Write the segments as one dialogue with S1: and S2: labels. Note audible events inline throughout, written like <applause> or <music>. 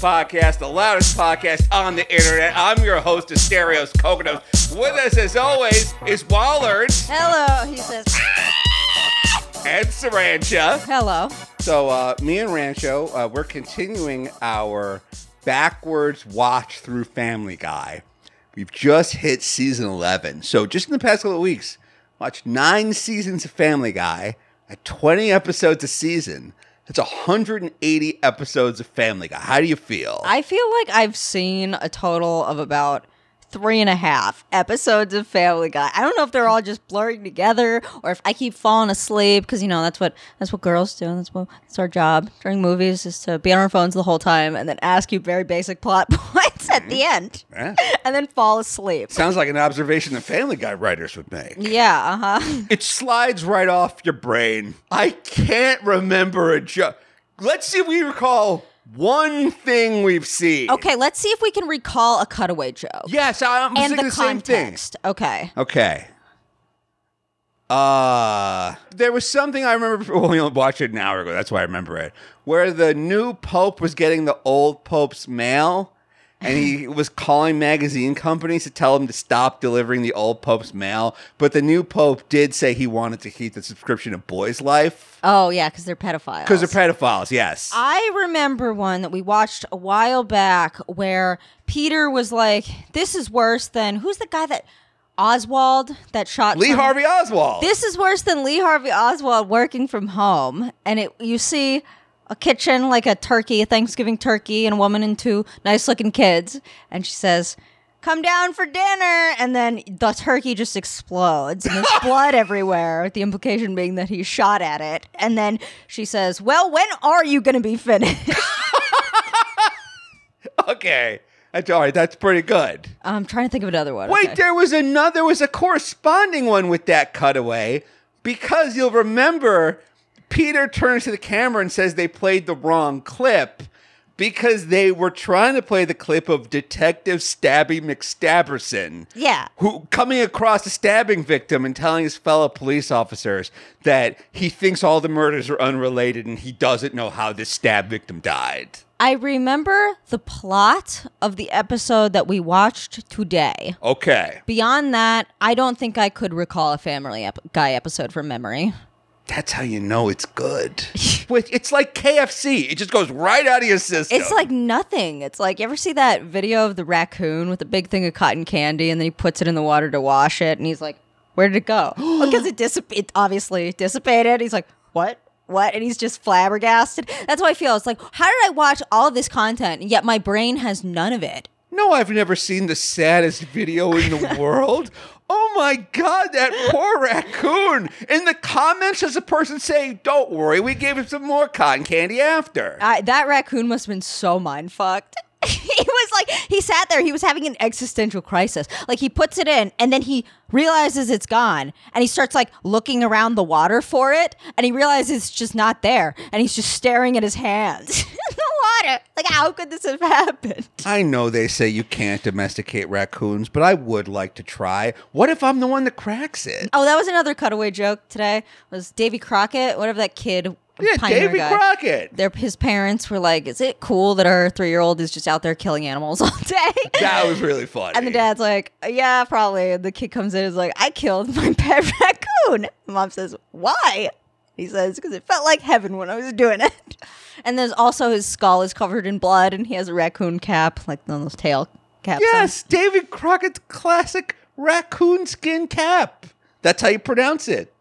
S1: podcast, the loudest podcast on the internet. I'm your host of Stereos Coconuts. With us, as always, is Wallard
S2: Hello, he says.
S1: and Sarancha.
S2: Hello.
S1: So, uh, me and Rancho, uh, we're continuing our backwards watch through Family Guy. We've just hit season 11. So, just in the past couple of weeks, watched nine seasons of Family Guy at 20 episodes a season. That's 180 episodes of Family Guy. How do you feel?
S2: I feel like I've seen a total of about three and a half episodes of Family Guy. I don't know if they're all just blurring together or if I keep falling asleep because you know that's what that's what girls do. That's what that's our job during movies is to be on our phones the whole time and then ask you very basic <laughs> plot points at the end
S1: Yeah. <laughs>
S2: and then fall asleep.
S1: Sounds like an observation the Family Guy writers would make.
S2: Yeah, uh huh.
S1: It slides right off your brain. I can't remember a joke. Let's see if we recall one thing we've seen.
S2: Okay, let's see if we can recall a cutaway joke
S1: Yes, I'm
S2: and the
S1: the same thing.
S2: context. Okay.
S1: Okay. Uh, there was something I remember when <laughs> we watched it an hour ago. That's why I remember it. Where the new pope was getting the old pope's mail, and he was calling magazine companies to tell them to stop delivering the old pope's mail. But the new pope did say he wanted to keep the subscription of Boy's Life
S2: Oh yeah, because they're pedophiles.
S1: because they're pedophiles. Yes.
S2: I remember one that we watched a while back where Peter was like, "This is worse than who's the guy that Oswald that shot
S1: Lee
S2: some-
S1: Harvey Oswald.
S2: This is worse than Lee Harvey Oswald working from home." And it you see a kitchen like a turkey, a Thanksgiving turkey, and a woman and two nice looking kids, and she says. Come down for dinner, and then the turkey just explodes, and there's blood everywhere. with The implication being that he shot at it, and then she says, "Well, when are you going to be finished?" <laughs>
S1: okay. That's all right. That's pretty good.
S2: I'm trying to think of another one.
S1: Wait,
S2: Okay.
S1: there was another. There was a corresponding one with that cutaway because you'll remember Peter turns to the camera and says they played the wrong clip because they were trying to play the clip of Detective Stabby McStabberson.
S2: Yeah.
S1: Who coming across a stabbing victim and telling his fellow police officers that he thinks all the murders are unrelated and he doesn't know how this stab victim died.
S2: I remember the plot of the episode that we watched today.
S1: Okay.
S2: Beyond that, I don't think I could recall a Family ep- Guy episode from memory.
S1: That's how you know it's good. <laughs> With it's like KFC. It just goes right out of your system.
S2: It's like nothing. It's like you ever see that video of the raccoon with a big thing of cotton candy and then he puts it in the water to wash it and he's like, "Where did it go?" <gasps> because it dissip- it obviously dissipated. He's like, "What?" What? And he's just flabbergasted. That's how I feel. It's like, how did I watch all of this content and yet my brain has none of it?
S1: No, I've never seen the saddest video in the <laughs> world. Oh my god, that poor raccoon! In the comments, there's a person saying, "Don't worry, we gave him some more cotton candy after."
S2: I, that raccoon must have been so mind fucked. <laughs> he was like, he sat there, he was having an existential crisis. Like, he puts it in and then he realizes it's gone and he starts like looking around the water for it and he realizes it's just not there and he's just staring at his hands <laughs> water. Like, how could this have <laughs> happened?
S1: I know they say you can't domesticate raccoons, but I would like to try. What if I'm the one that cracks it?
S2: Oh, that was another cutaway joke today. Was Davy Crockett, whatever that kid,
S1: Yeah,
S2: pioneer
S1: Davy
S2: guy.
S1: Crockett.
S2: Their, his parents were like, "Is it cool that our three-year-old is just out there killing animals <laughs> all day?"
S1: That was really funny.
S2: And the dad's like, yeah, probably. And the kid comes in and is like, I killed my <laughs> pet raccoon. Mom says, why? He says, because it felt like heaven when I was doing it. <laughs> And there's also his skull is covered in blood and he has a raccoon cap, like one of those tail caps. on.
S1: Yes, David Crockett's classic raccoon skin cap. That's how you pronounce it.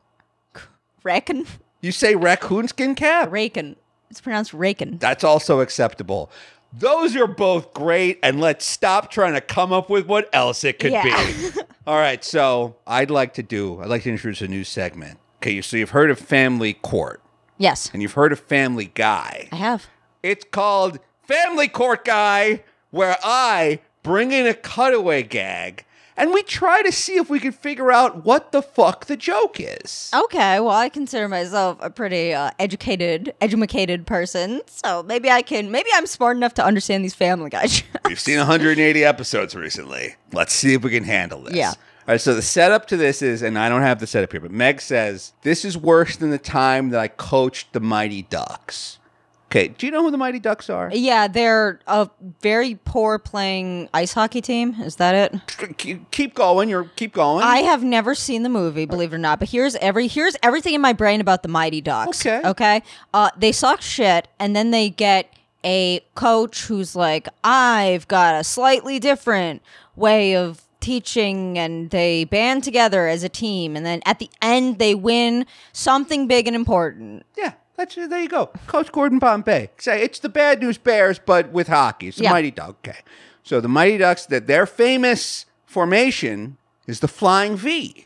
S2: Rakin?
S1: You say raccoon skin cap.
S2: Rakin. It's pronounced Rakin.
S1: That's also acceptable. Those are both great, and let's stop trying to come up with what else it could
S2: Yeah.
S1: be. <laughs> All right, so I'd like to do, I'd like to introduce a new segment. Okay, so you've heard of Family Court,
S2: Yes,
S1: and you've heard of Family Guy.
S2: I have.
S1: It's called Family Court Guy, where I bring in a cutaway gag and we try to see if we can figure out what the fuck the joke is.
S2: Okay, well, I consider myself a pretty uh, educated, educated person, so maybe I can, maybe I'm smart enough to understand these Family Guy <laughs> jokes.
S1: We've seen 180 episodes recently. Let's see if we can handle this.
S2: Yeah.
S1: All right, so the setup to this is, and I don't have the setup here, but Meg says, This is worse than the time that I coached the Mighty Ducks. Okay, do you know who the Mighty Ducks are?
S2: Yeah, they're a very poor playing ice hockey team. Is that it?
S1: Keep keep going. You're keep going.
S2: I have never seen the movie, believe it or not. But here's every here's everything in my brain about the Mighty Ducks.
S1: Okay.
S2: Okay. Uh, they suck shit, and then they get a coach who's like, I've got a slightly different way of teaching, and they band together as a team, and then at the end they win something big and important.
S1: yeah, that's there. You go, Coach Gordon Bombay. Say it's the Bad News Bears, but with hockey. It's the
S2: Yeah.
S1: Mighty Ducks. Okay, so the Mighty Ducks that their famous formation is the Flying V.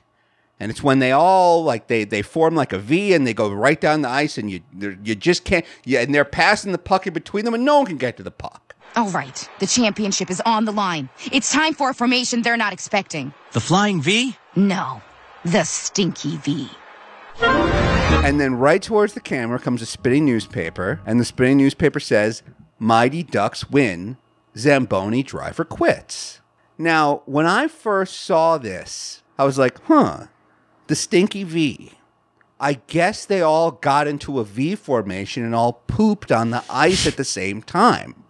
S1: And it's when they all like they they form like a V and they go right down the ice and you you just can't yeah and they're passing the puck in between them and no one can get to the puck.
S3: All right, the championship is on the line. It's time for a formation they're not expecting.
S4: The Flying V?
S3: No, the Stinky V.
S1: And then right towards the camera comes a spinning newspaper, and the spinning newspaper says, Mighty Ducks win, Zamboni driver quits. Now, when I first saw this, I was like, huh, the stinky V. I guess they all got into a V formation and all pooped on the ice at the same time,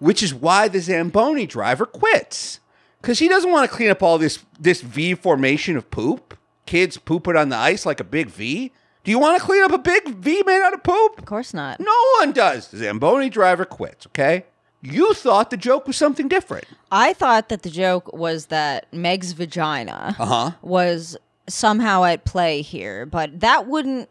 S1: which is why the Zamboni driver quits. Because he doesn't want to clean up all this, this V formation of poop. Kids poop it on the ice like a big V. Do you want to clean up a big V made out of poop?
S2: Of course not.
S1: No one does. Zamboni driver quits, okay? You thought the joke was something different.
S2: I thought that the joke was that Meg's vagina
S1: Uh-huh.
S2: was somehow at play here, but that wouldn't.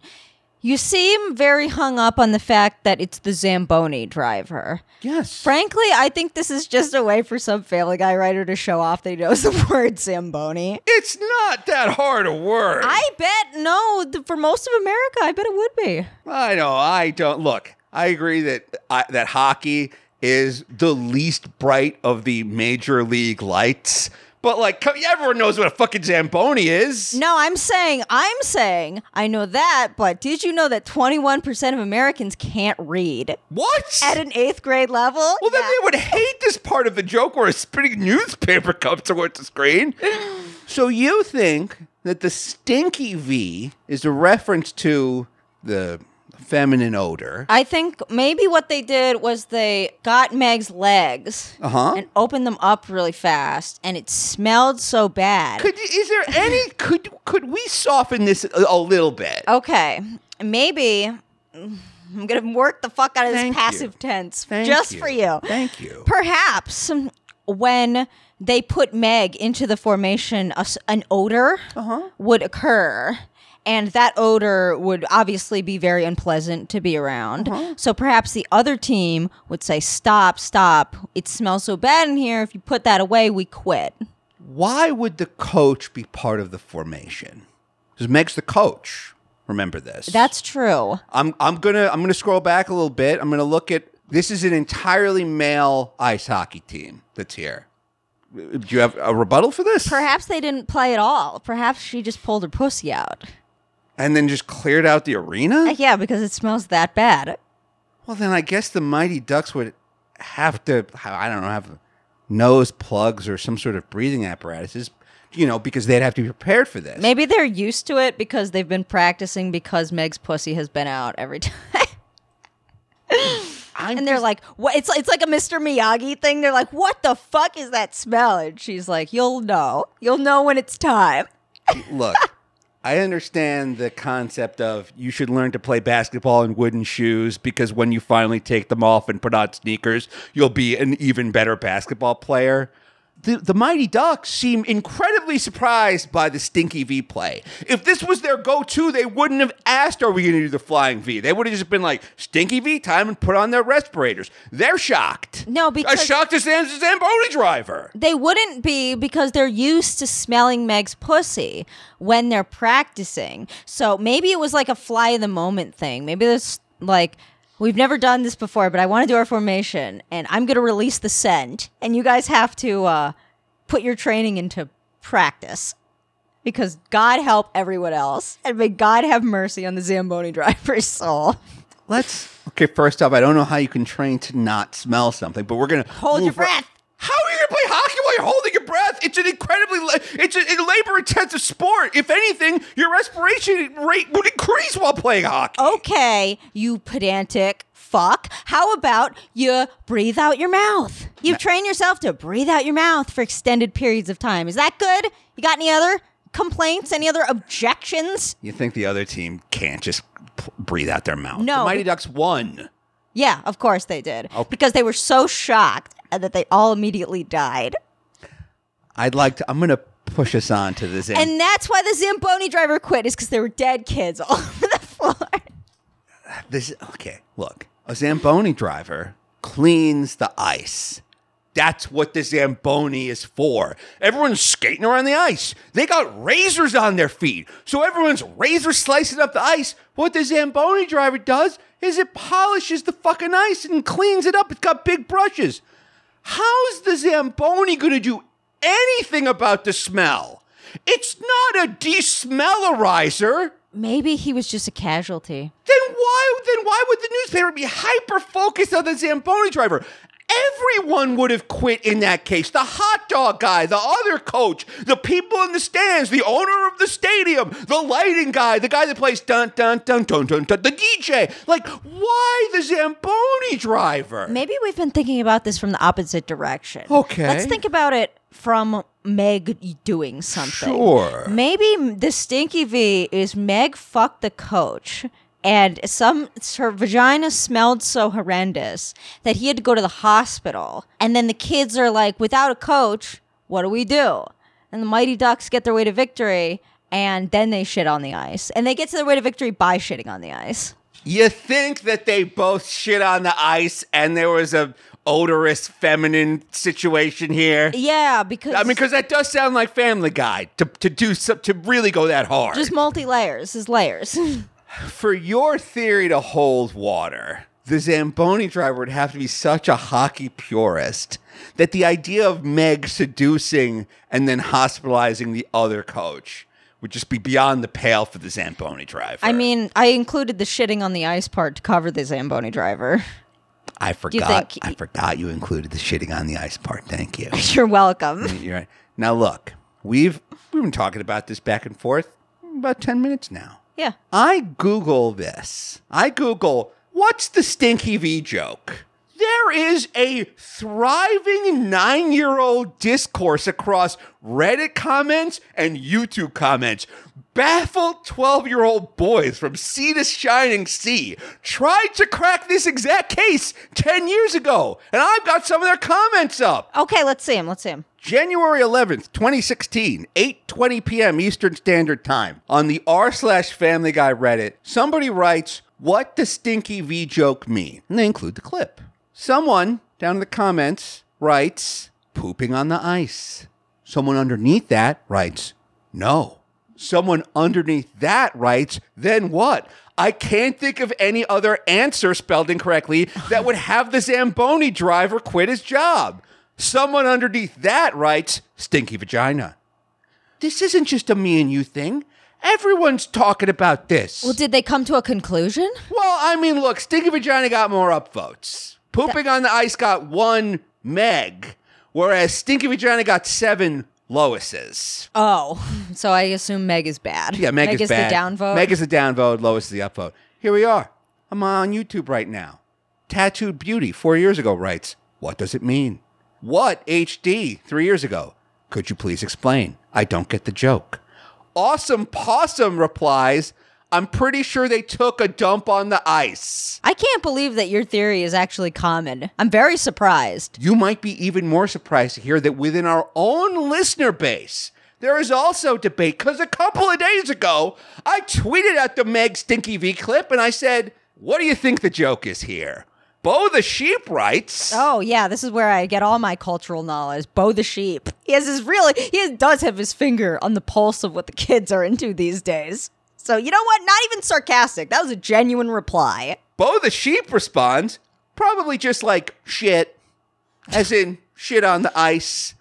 S2: You seem very hung up on the fact that it's the Zamboni driver.
S1: Yes.
S2: Frankly, I think this is just a way for some Family Guy writer to show off that he knows <laughs> the word Zamboni.
S1: It's not that hard a word.
S2: I bet no, th- for most of America, I bet it would be.
S1: I know. I don't look. I agree that I, that hockey is the least bright of the major league lights. But like, everyone knows what a fucking zamboni is.
S2: No, I'm saying, I'm saying, I know that, but did you know that 21% of Americans can't read
S1: What?
S2: at an eighth grade level?
S1: well, then
S2: Yeah.
S1: they would hate this part of the joke where a spinning newspaper <laughs> comes towards the screen. <sighs> so you think that the stinky V is a reference to the feminine odor?
S2: I think maybe what they did was they got Meg's legs
S1: Uh-huh.
S2: and opened them up really fast, and it smelled so bad.
S1: Could is there any could could we soften this a, a little bit?
S2: okay, maybe I'm gonna work the fuck out of this
S1: Thank you.
S2: passive tense
S1: Thank
S2: just
S1: you.
S2: for you.
S1: Thank you.
S2: Perhaps when they put Meg into the formation, an odor
S1: Uh-huh.
S2: would occur. And that odor would obviously be very unpleasant to be around.
S1: Uh-huh.
S2: So perhaps the other team would say, Stop, stop. It smells so bad in here. If you put that away, we quit.
S1: Why would the coach be part of the formation? Because Meg's the coach. Remember this.
S2: That's true.
S1: I'm I'm gonna I'm gonna scroll back a little bit. I'm gonna look at this is an entirely male ice hockey team that's here. Do you have a rebuttal for this?
S2: Perhaps they didn't play at all. Perhaps she just pulled her pussy out.
S1: And then just cleared out the arena?
S2: Uh, Yeah, because it smells that bad.
S1: Well, then I guess the Mighty Ducks would have to, I don't know, have nose plugs or some sort of breathing apparatuses, you know, because they'd have to be prepared for this.
S2: Maybe they're used to it because they've been practicing because Meg's pussy has been out every <laughs> time.
S1: I'm
S2: and they're
S1: just-
S2: like, "What?" It's it's like a Mr. Miyagi thing. They're like, "What the fuck is that smell?" And she's like, "You'll know. You'll know when it's time."
S1: look, I understand the concept of you should learn to play basketball in wooden shoes because when you finally take them off and put on sneakers, you'll be an even better basketball player. The, the Mighty Ducks seem incredibly surprised by the Stinky V play. If this was their go to, they wouldn't have asked, Are we going to do the Flying V? They would have just been like, Stinky V, time and put on their respirators. They're shocked.
S2: No, because-
S1: As shocked as the Zamboni driver.
S2: They wouldn't be because they're used to smelling Meg's pussy when they're practicing. So maybe it was like a fly of the moment thing. Maybe there's like we've never done this before, but I want to do our formation and I'm going to release the scent and you guys have to uh, put your training into practice. Because God help everyone else, and may God have mercy on the Zamboni <laughs> driver's soul.
S1: Let's. Okay, first off, I don't know how you can train to not smell something, but we're gonna
S2: Hold your breath.
S1: How are you gonna play hockey while you're holding your breath? It's an incredibly, it's a, a labor-intensive sport. If anything, your respiration rate would increase while playing hockey.
S2: Okay, you pedantic fuck? How about you breathe out your mouth? You've trained yourself to breathe out your mouth for extended periods of time. Is that good? You got any other complaints? Any other objections?
S1: You think the other team can't just p- breathe out their mouth?
S2: No.
S1: The Mighty Ducks won.
S2: Yeah, of course they did.
S1: Oh.
S2: Because they were so shocked that they all immediately died.
S1: I'd like to. I'm going to push us on to the end.
S2: And that's why the Zamboni driver quit, is because there were dead kids <laughs> all over the floor.
S1: this okay. Look, a Zamboni driver cleans the ice. That's what the Zamboni is for. Everyone's skating around the ice. They got razors on their feet. So everyone's razor slicing up the ice. What the Zamboni driver does is it polishes the fucking ice and cleans it up. It's got big brushes. How's the Zamboni going to do anything about the smell? It's not a desmellerizer.
S2: Maybe he was just a casualty.
S1: Then why then why would the newspaper be hyper focused on the Zamboni driver? Everyone would have quit in that case. The hot dog guy, the other coach, the people in the stands, the owner of the stadium, the lighting guy, the guy that plays dun dun dun dun dun, dun the DJ. Like, why the Zamboni driver?
S2: Maybe we've been thinking about this from the opposite direction.
S1: Okay.
S2: Let's think about it from Meg doing something.
S1: Sure.
S2: Maybe the stinky V is Meg fucked the coach. And some her vagina smelled so horrendous that he had to go to the hospital. And then the kids are like, without a coach, what do we do? And the Mighty Ducks get their way to victory, and then they shit on the ice. And they get to their way to victory by shitting on the ice.
S1: You think that they both shit on the ice and there was a odorous feminine situation here?
S2: Yeah, because
S1: I mean, because that does sound like Family Guy to, to do some, to really go that hard.
S2: just multi layers is <laughs> layers.
S1: For your theory to hold water, the Zamboni driver would have to be such a hockey purist that the idea of Meg seducing and then hospitalizing the other coach would just be beyond the pale for the Zamboni driver.
S2: I mean, I included the shitting on the ice part to cover the Zamboni driver.
S1: I forgot.
S2: think-
S1: I forgot you included the shitting on the ice part. Thank you. <laughs>
S2: You're welcome.
S1: You're right. Now look, we've we've been talking about this back and forth about ten minutes now.
S2: Yeah.
S1: I Google this. I Google, what's the Stinky V joke? There is a thriving nine year old discourse across Reddit comments and YouTube comments. Baffled 12 year old boys from sea to shining sea tried to crack this exact case 10 years ago, and I've got some of their comments up.
S2: Okay, let's see him. Let's see him.
S1: January 11th, 2016, 8:20 p.m. Eastern Standard Time. On the r slash Family Guy Reddit, somebody writes, "What does Stinky V joke mean?" And they include the clip. Someone down in the comments writes, "Pooping on the ice." Someone underneath that writes, "No." Someone underneath that writes, "Then what?" I can't think of any other answer spelled incorrectly that would have the Zamboni driver quit his job. Someone underneath that writes, stinky vagina. This isn't just a me and you thing. Everyone's talking about this.
S2: Well, did they come to a conclusion?
S1: Well, I mean, look, stinky vagina got more upvotes. Pooping on the ice got one Meg, whereas stinky vagina got seven Loises.
S2: Oh, so I assume Meg is bad.
S1: Yeah, Meg, is, bad.
S2: the downvote.
S1: Meg is the downvote. Lois is the upvote. Here we are. I'm on YouTube right now. Tattooed Beauty four years ago writes, "What does it mean? What HD three years ago? Could you please explain? I don't get the joke." Awesome Possum replies, "I'm pretty sure they took a dump on the ice."
S2: I can't believe that your theory is actually common. I'm very surprised.
S1: You might be even more surprised to hear that within our own listener base, there is also debate. Because a couple of days ago, I tweeted at the Meg Stinky V clip and I said, What do you think the joke is here? Bo the Sheep writes,
S2: Oh yeah, this is where I get all my cultural knowledge. Bo the sheep. He has his really he does have his finger on the pulse of what the kids are into these days. So you know what? Not even sarcastic. That was a genuine reply.
S1: Bo the Sheep responds, Probably just like shit, as in shit on the ice.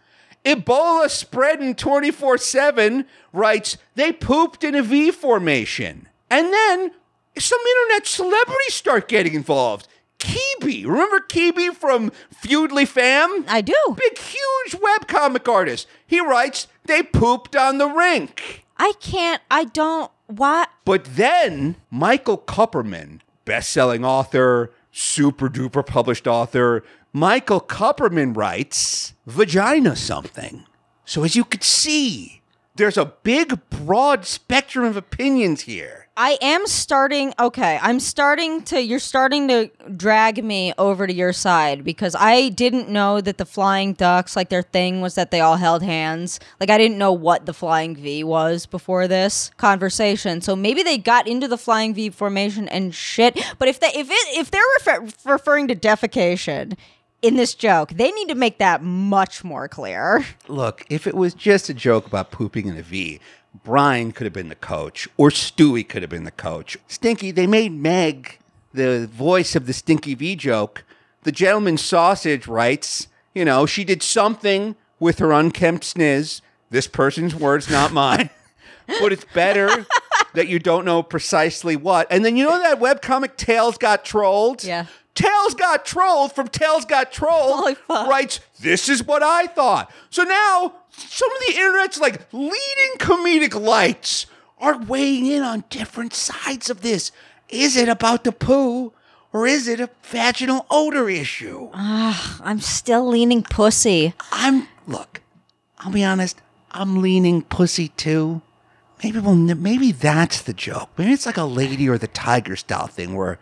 S1: Ebola spreading 24 7 writes, They pooped in a V formation. And then some internet celebrities start getting involved. Kibi, remember Kibi from Feudly Fam?
S2: I do.
S1: Big, huge webcomic artist. He writes, They pooped on the rink.
S2: I can't. I don't. What?
S1: But then Michael Kupperman, best-selling author, super duper published author Michael Kupperman writes vagina something. So, as you could see, there's a big, broad spectrum of opinions here.
S2: I am starting. Okay, I'm starting to. You're starting to drag me over to your side because I didn't know that the flying ducks, like their thing was that they all held hands. Like I didn't know what the flying V was before this conversation. So maybe they got into the flying V formation and shit. But if they if it if they're refer- referring to defecation in this joke, they need to make that much more clear.
S1: Look, if it was just a joke about pooping in a V, Brian could have been the coach, or Stewie could have been the coach. Stinky, they made Meg the voice of the Stinky V joke. The gentleman sausage writes, you know, she did something with her unkempt sniz. This person's words, not mine. <laughs> but it's better that you don't know precisely what. And then you know that webcomic Tails got trolled?
S2: Yeah.
S1: Tails got trolled from Tails got trolled writes, This is what I thought. So now some of the internet's like leading comedic lights are weighing in on different sides of this. Is it about the poo or is it a vaginal odor issue?
S2: I'm still leaning pussy.
S1: I'm look, I'll be honest, I'm leaning pussy too. Maybe we'll, maybe that's the joke. Maybe it's like a lady or the tiger style thing where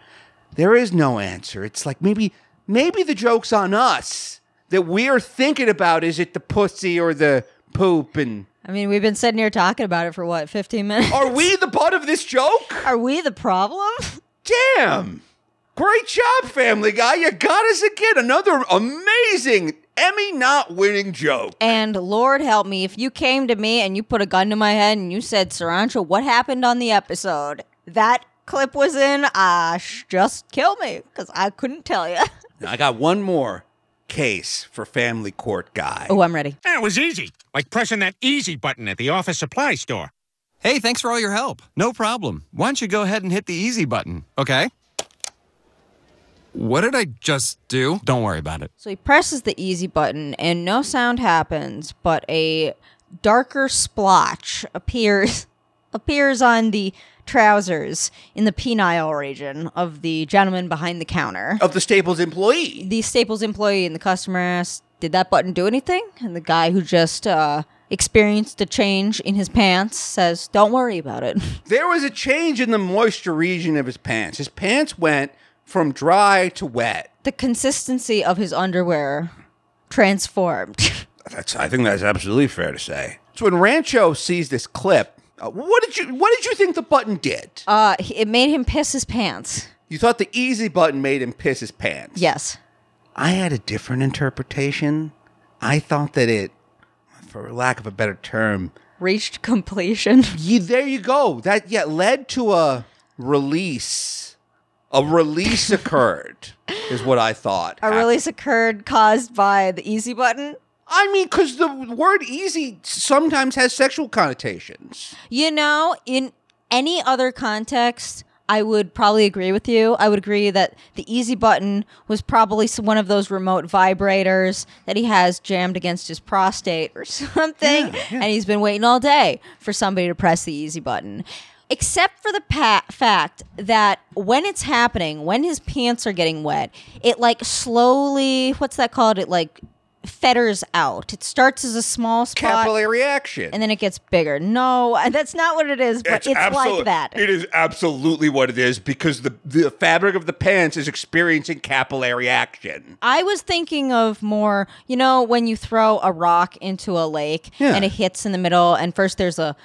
S1: there is no answer. It's like maybe maybe the joke's on us that we're thinking about is it the pussy or the poop and
S2: I mean, we've been sitting here talking about it for what, 15 minutes?
S1: are we the butt of this joke? <laughs>
S2: Are we the problem?
S1: Damn. Great job, Family Guy. You got us again. Another amazing Emmy not winning joke.
S2: And Lord help me, if you came to me and you put a gun to my head and you said, Sarancha, what happened on the episode? That clip was in, uh, sh- just kill me because I couldn't tell you. <laughs>
S1: I got one more case for Family Court Guy.
S2: oh, I'm ready.
S4: That was easy, like pressing that easy button at the office supply store.
S5: Hey, thanks for all your help. No problem. Why don't you go ahead and hit the easy button, okay? What did I just do? Don't worry about it.
S2: So he presses the easy button and no sound happens, but a darker splotch appears <laughs> appears on the trousers in the penile region of the gentleman behind the counter.
S1: Of the Staples employee.
S2: the Staples employee and the customer asked, "Did that button do anything?" And the guy who just uh, experienced a change in his pants says, "Don't worry about it." <laughs>
S1: There was a change in the moisture region of his pants. His pants went from dry to wet.
S2: the consistency of his underwear transformed. <laughs>
S1: That's I think that's absolutely fair to say. So when Rancho sees this clip, uh, what did you what did you think the button did?
S2: uh, it made him piss his pants.
S1: you thought the easy button made him piss his pants.
S2: Yes.
S1: I had a different interpretation. I thought that it, for lack of a better term,
S2: Reached completion. <laughs>
S1: you, there you go. That yeah led to a release. A release <laughs> occurred, is what I thought.
S2: A release occurred caused by the easy button.
S1: I mean, because the word "easy" sometimes has sexual connotations.
S2: You know, in any other context, I would probably agree with you. I would agree that the easy button was probably one of those remote vibrators that he has jammed against his prostate or <laughs> something, and he's been waiting all day for somebody to press the easy button. Except for the pa- fact that when it's happening, when his pants are getting wet, it like slowly, what's that called? It like fetters out. It starts as a small spot
S1: Capillary action.
S2: and then it gets bigger. No, <laughs> that's not what it is, but it's, like that.
S1: It is absolutely what it is because the the fabric of the pants is experiencing capillary action.
S2: I was thinking of more, you know, when you throw a rock into a lake
S1: Yeah.
S2: and it hits in the middle, and first there's a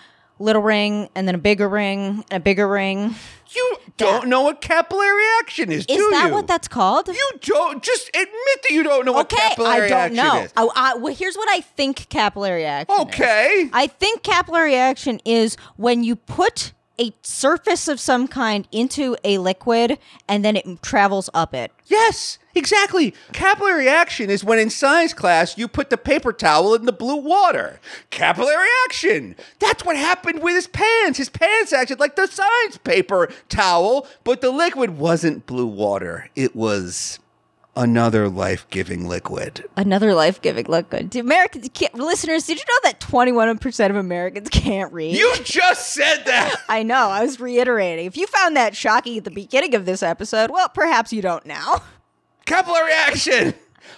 S2: little ring, and then a bigger ring, and a bigger ring.
S1: You don't know what capillary action is, do you?
S2: Is
S1: do
S2: that
S1: you?
S2: what that's called?
S1: You don't just admit that you don't know what capillary action is.
S2: okay, I don't know.
S1: is.
S2: Oh, I, well, here's what I think capillary action is.
S1: Okay.
S2: I think capillary action is when you put a surface of some kind into a liquid and then it travels up it.
S1: Yes, exactly. Capillary action is when in science class you put the paper towel in the blue water. Capillary action. That's what happened with his pants. His pants acted like the science paper towel, but the liquid wasn't blue water. It was another life giving liquid.
S2: Another life giving liquid. Do Americans, can't, listeners, did you know that 21% of Americans can't read?
S1: You just said that. <laughs>
S2: I know. I was reiterating. If you found that shocking at the beginning of this episode, well, perhaps you don't now.
S1: Capillary action.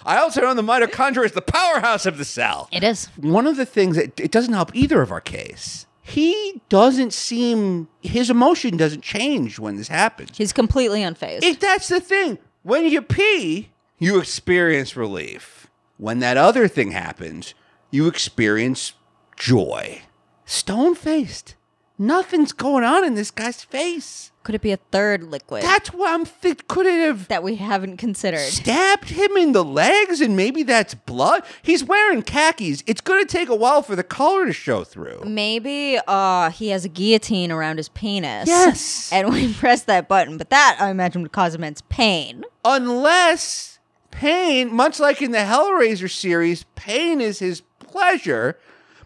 S1: I also know the mitochondria is the powerhouse of the cell.
S2: It is.
S1: One of the things that it doesn't help either of our case. He doesn't seem his emotion doesn't change when this happens.
S2: He's completely unfazed.
S1: It, that's the thing. When you pee, you experience relief. When that other thing happens, you experience joy. Stone faced. Nothing's going on in this guy's face.
S2: Could it be a third liquid
S1: That's what I'm think. Could it have
S2: that we haven't considered?
S1: stabbed him in the legs and maybe that's blood? He's wearing khakis. It's going to take a while for the color to show through.
S2: Maybe uh, he has a guillotine around his penis.
S1: Yes. <laughs>
S2: And we press that button, but that I imagine would cause immense pain.
S1: Unless pain, much like in the Hellraiser series, pain is his pleasure.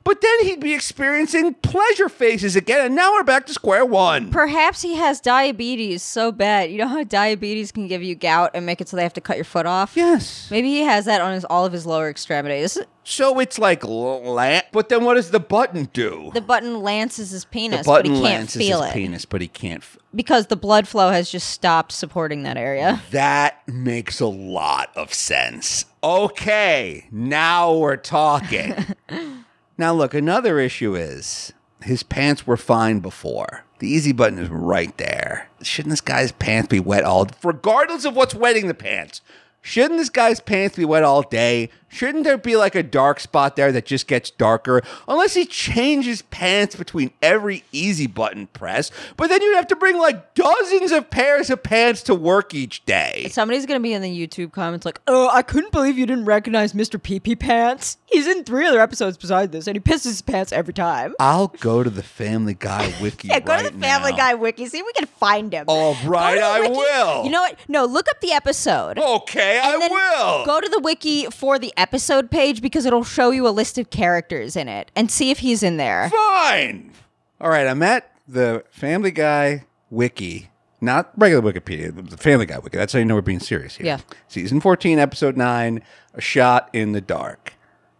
S1: But then he'd be experiencing pleasure faces again, and now we're back to square one.
S2: Perhaps he has diabetes so bad. You know how diabetes can give you gout and make it so they have to cut your foot off?
S1: Yes.
S2: Maybe he has that on his all of his lower extremities.
S1: So it's like, la- but then what does the button do?
S2: The button lances his penis,
S1: the button
S2: but he can't
S1: lances
S2: feel
S1: his
S2: it
S1: penis, but he can't. F-
S2: because the blood flow has just stopped supporting that area.
S1: that makes a lot of sense. Okay, now we're talking. <laughs> now, look, another issue is his pants were fine before. The easy button is right there. Shouldn't this guy's pants be wet all regardless of what's wetting the pants? Shouldn't this guy's pants be wet all day? Shouldn't there be like a dark spot there that just gets darker? Unless he changes pants between every easy button press, but then you'd have to bring like dozens of pairs of pants to work each day.
S2: Somebody's gonna be in the YouTube comments like, "Oh, I couldn't believe you didn't recognize Mr. Pee Pee Pants. He's in three other episodes besides this, and he pisses his pants every time."
S1: I'll go to the Family Guy <laughs> wiki.
S2: Yeah, go to the Family
S1: now.
S2: Guy wiki, see if we can find him.
S1: All right, I
S2: wiki.
S1: will.
S2: You know what? No, look up the episode.
S1: Okay, I will.
S2: Go to the wiki for the episode page because it'll show you a list of characters in it and see if he's in there.
S1: Fine. All right, I'm at the Family Guy wiki, not regular Wikipedia, the Family Guy wiki. That's how you know we're being serious here.
S2: Yeah.
S1: Season 14, episode 9, A Shot in the Dark,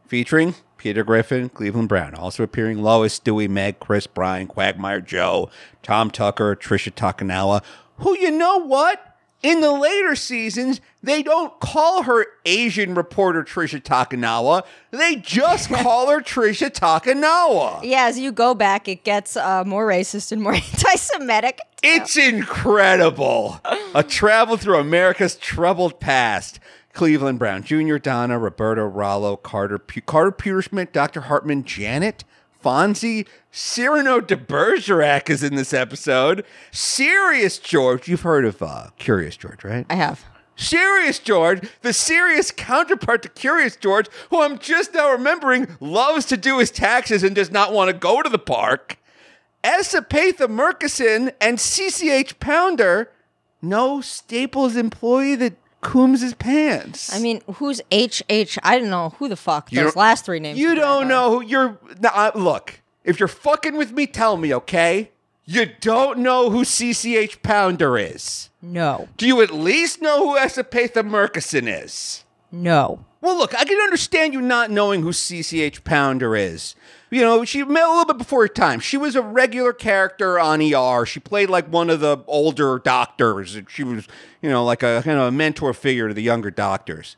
S1: featuring Peter Griffin, Cleveland Brown, also appearing Lois, Stewie, Meg, Chris, Brian, Quagmire Joe, Tom Tucker, Tricia Takanawa, who you know what? In the later seasons, they don't call her Asian reporter Tricia Takanawa. They just <laughs> call her Tricia Takanawa.
S2: Yeah, as you go back, it gets uh, more racist and more <laughs> anti-Semitic.
S1: It's incredible. A travel through America's troubled past. Cleveland Brown Jr., Donna, Roberto Rollo, Carter, Pu- Carter Pewterschmidt, Dr. Hartman, Janet, Fonzie, Cyrano de Bergerac is in this episode. Serious George, you've heard of uh, Curious George, right?
S2: I have.
S1: Serious George, the serious counterpart to Curious George, who I'm just now remembering loves to do his taxes and does not want to go to the park. S. Epatha Merkerson and CCH Pounder, no Staples employee that cooms his pants.
S2: I mean, who's HH? I don't know who the fuck
S1: You
S2: those last three names.
S1: You don't know who you're. Nah, look, if you're fucking with me, tell me, okay? You don't know who CCH Pounder is.
S2: No.
S1: Do you at least know who S. Epatha Merkerson is?
S2: No.
S1: Well, look, I can understand you not knowing who CCH Pounder is. You know, she met a little bit before her time. She was a regular character on ER. She played like one of the older doctors. She was, you know, like a kind of a mentor figure to the younger doctors.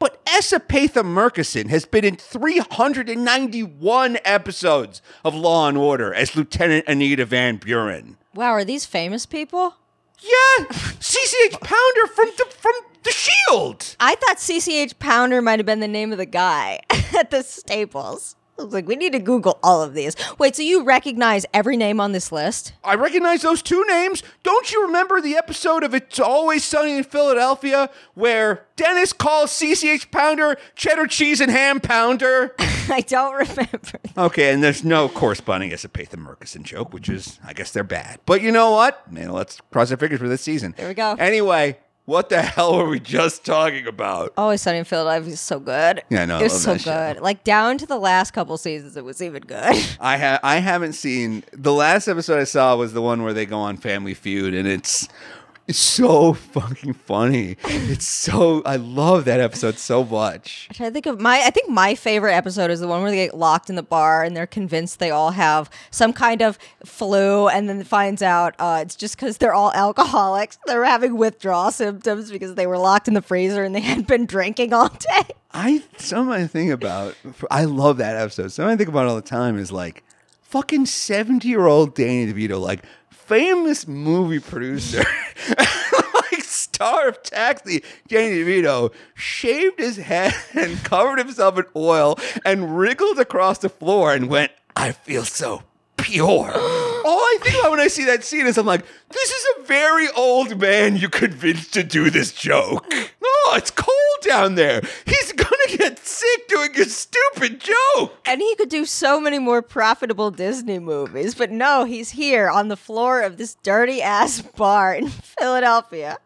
S1: But S. Epatha Merkerson has been in 391 episodes of Law and Order as Lieutenant Anita Van Buren.
S2: Wow, are these famous people?
S1: Yeah, CCH Pounder from the, from the Shield.
S2: I thought CCH Pounder might have been the name of the guy <laughs> at the Staples. I was like, we need to Google all of these. Wait, so you recognize every name on this list?
S1: I recognize those two names. Don't you remember the episode of It's Always Sunny in Philadelphia where Dennis calls CCH Pounder cheddar cheese and ham pounder? <laughs>
S2: I don't remember.
S1: okay, and there's no corresponding S. Epatha Merkerson joke, which is, I guess they're bad. But you know what? Man, let's cross our fingers for this season.
S2: There we go.
S1: Anyway, what the hell were we just talking about?
S2: Oh, Always Sunny in Philadelphia is so good.
S1: Yeah, I know, I
S2: It was
S1: love
S2: so
S1: that show.
S2: good. Like down to the last couple seasons, it was even good. <laughs>
S1: I ha- I haven't seen the last episode I saw was the one where they go on Family Feud, and it's It's so fucking funny. It's so I love that episode so much.
S2: To think of my I think my favorite episode is the one where they get locked in the bar and they're convinced they all have some kind of flu and then finds out uh, it's just because they're all alcoholics. <laughs> They're having withdrawal symptoms because they were locked in the freezer and they had been drinking all day.
S1: I something I think about. I love that episode. Something I think about all the time is like fucking seventy year old Danny DeVito, like famous movie producer, <laughs> like star of Taxi. Danny DeVito shaved his head and <laughs> covered himself in oil and wriggled across the floor and went, "I feel so." Pure. <gasps> All I think about when I see that scene is I'm like, this is a very old man you convinced to do this joke. <laughs> Oh, it's cold down there. He's gonna <laughs> get sick doing a stupid joke.
S2: And he could do so many more profitable Disney movies, but no, he's here on the floor of this dirty ass <laughs> bar in Philadelphia,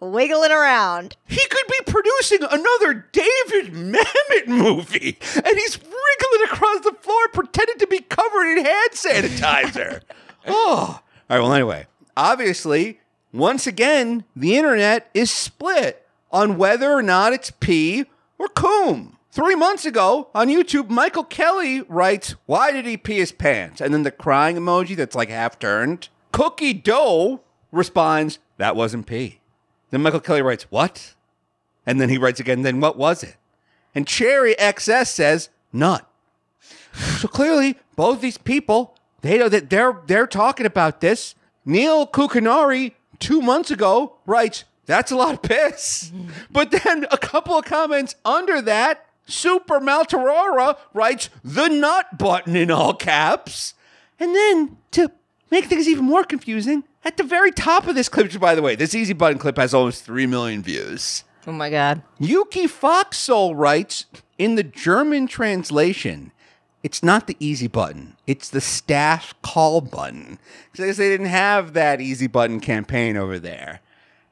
S2: wiggling around.
S1: He could be producing another David Mamet movie, and he's wriggling across the floor pretending to be covered in hand sanitizer. <laughs> oh. All right, well, anyway, obviously, once again, the internet is split on whether or not it's pee or coom. Three months ago on YouTube, Michael Kelly writes, Why did he pee his pants? And then the crying emoji that's like half turned. Cookie Dough responds, That wasn't pee. Then Michael Kelly writes, What? And then he writes again, Then what was it? And Cherry XS says, Nut. So clearly, both these people, they know that they're they're talking about this. Neil Kukanari, two months ago, writes, That's a lot of piss. Mm-hmm. But then a couple of comments under that, Super Maltarora writes the nut button in all caps. And then to make things even more confusing, at the very top of this clip, by the way, this easy button clip has almost 3 million views.
S2: Oh my god.
S1: Yuki Foxsoul writes in the German translation, it's not the easy button, it's the staff call button. Because they didn't have that easy button campaign over there.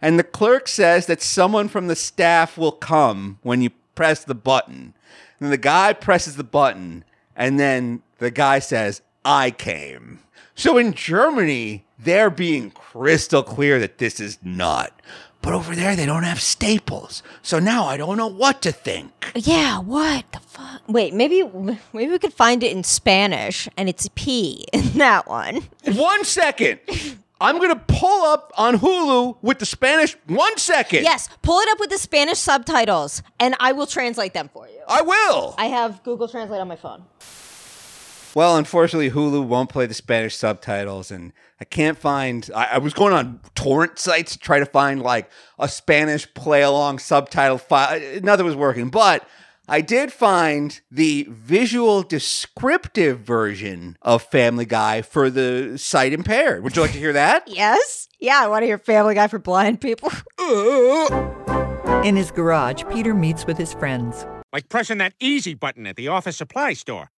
S1: And the clerk says that someone from the staff will come when you press the button. And the guy presses the button, and then the guy says, I came. So in Germany, they're being crystal clear that this is not. But over there, they don't have staples. So now I don't know what to think.
S2: Yeah, what the fuck? Wait, maybe maybe we could find it in Spanish and it's P in that one.
S1: One second. <laughs> I'm going to pull up on Hulu with the Spanish. One second.
S2: Yes, pull it up with the Spanish subtitles and I will translate them for you.
S1: I will.
S2: I have Google Translate on my phone.
S1: Well, unfortunately, Hulu won't play the Spanish subtitles, and I can't find. I, I was going on torrent sites to try to find like a Spanish play along subtitle file. Nothing was working, but I did find the visual descriptive version of Family Guy for the sight impaired. Would you like to hear that? <laughs>
S2: Yes? Yeah, I want to hear Family Guy for blind people. <laughs>
S6: In his garage, Peter meets with his friends.
S4: Like pressing that easy button at the office supply store.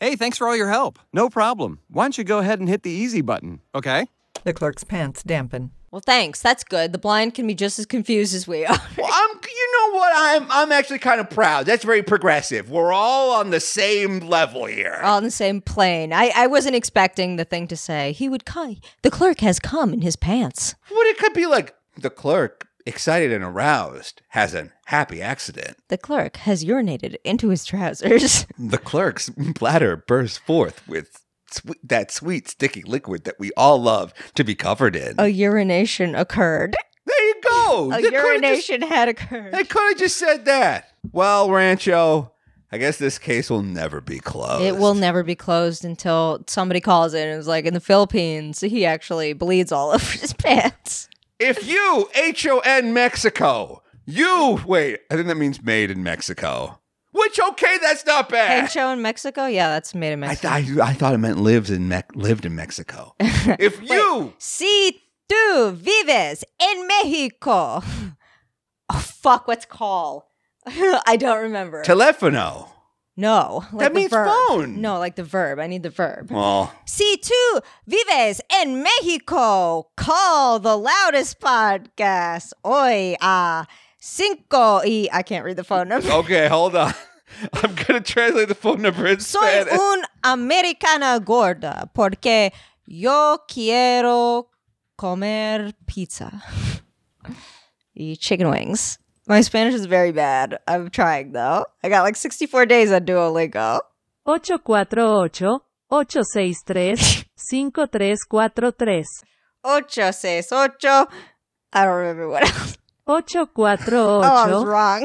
S5: Hey, thanks for all your help. No problem. Why don't you go ahead and hit the easy button, okay?
S6: The clerk's pants dampen.
S2: Well, thanks. That's good. The blind can be just as confused as we are. <laughs>
S1: Well, I'm, you know what? I'm, I'm actually kind of proud. That's very progressive. We're all on the same level here.
S2: All on the same plane. I, I wasn't expecting the thing to say, he would come. The clerk has come in his pants.
S1: What it could be like the clerk, excited and aroused, has a happy accident.
S2: The clerk has urinated into his trousers.
S1: The clerk's bladder bursts forth with that sweet, sticky liquid that we all love to be covered in.
S2: A urination occurred.
S1: there you go. <laughs>
S2: A
S1: They coulda just-
S2: urination had occurred.
S1: They could have just said that. Well, Rancho, I guess this case will never be closed.
S2: It will never be closed until somebody calls in and is like, in the Philippines, he actually bleeds all <laughs> over his pants.
S1: If you, H O N Mexico, you, wait, I think that means made in Mexico. Which, okay, that's not bad.
S2: Pancho in Mexico? Yeah, that's made in
S1: I,
S2: Mexico.
S1: th- I, I thought it meant lives in Me- lived in Mexico. <laughs> if you,
S2: Si tú vives en Mexico. <laughs> Oh, fuck, what's call? <laughs> I don't remember.
S1: telefono.
S2: no. Like
S1: That
S2: the
S1: means
S2: verb.
S1: phone.
S2: No, like the verb. I need the verb.
S1: Well,
S2: Si tú vives en Mexico, call the loudest podcast hoy a ah. Cinco y I can't read the phone number. <laughs>
S1: okay, hold on. <laughs> I'm gonna translate the phone number in
S2: Soy
S1: Spanish.
S2: un americana gorda porque yo quiero comer pizza. <laughs> The chicken wings. My Spanish is very bad. I'm trying though. I got like 64 days on Duolingo.
S7: 848-863-5343.
S2: Ocho seis ocho. I don't remember what else. Oh, I was wrong.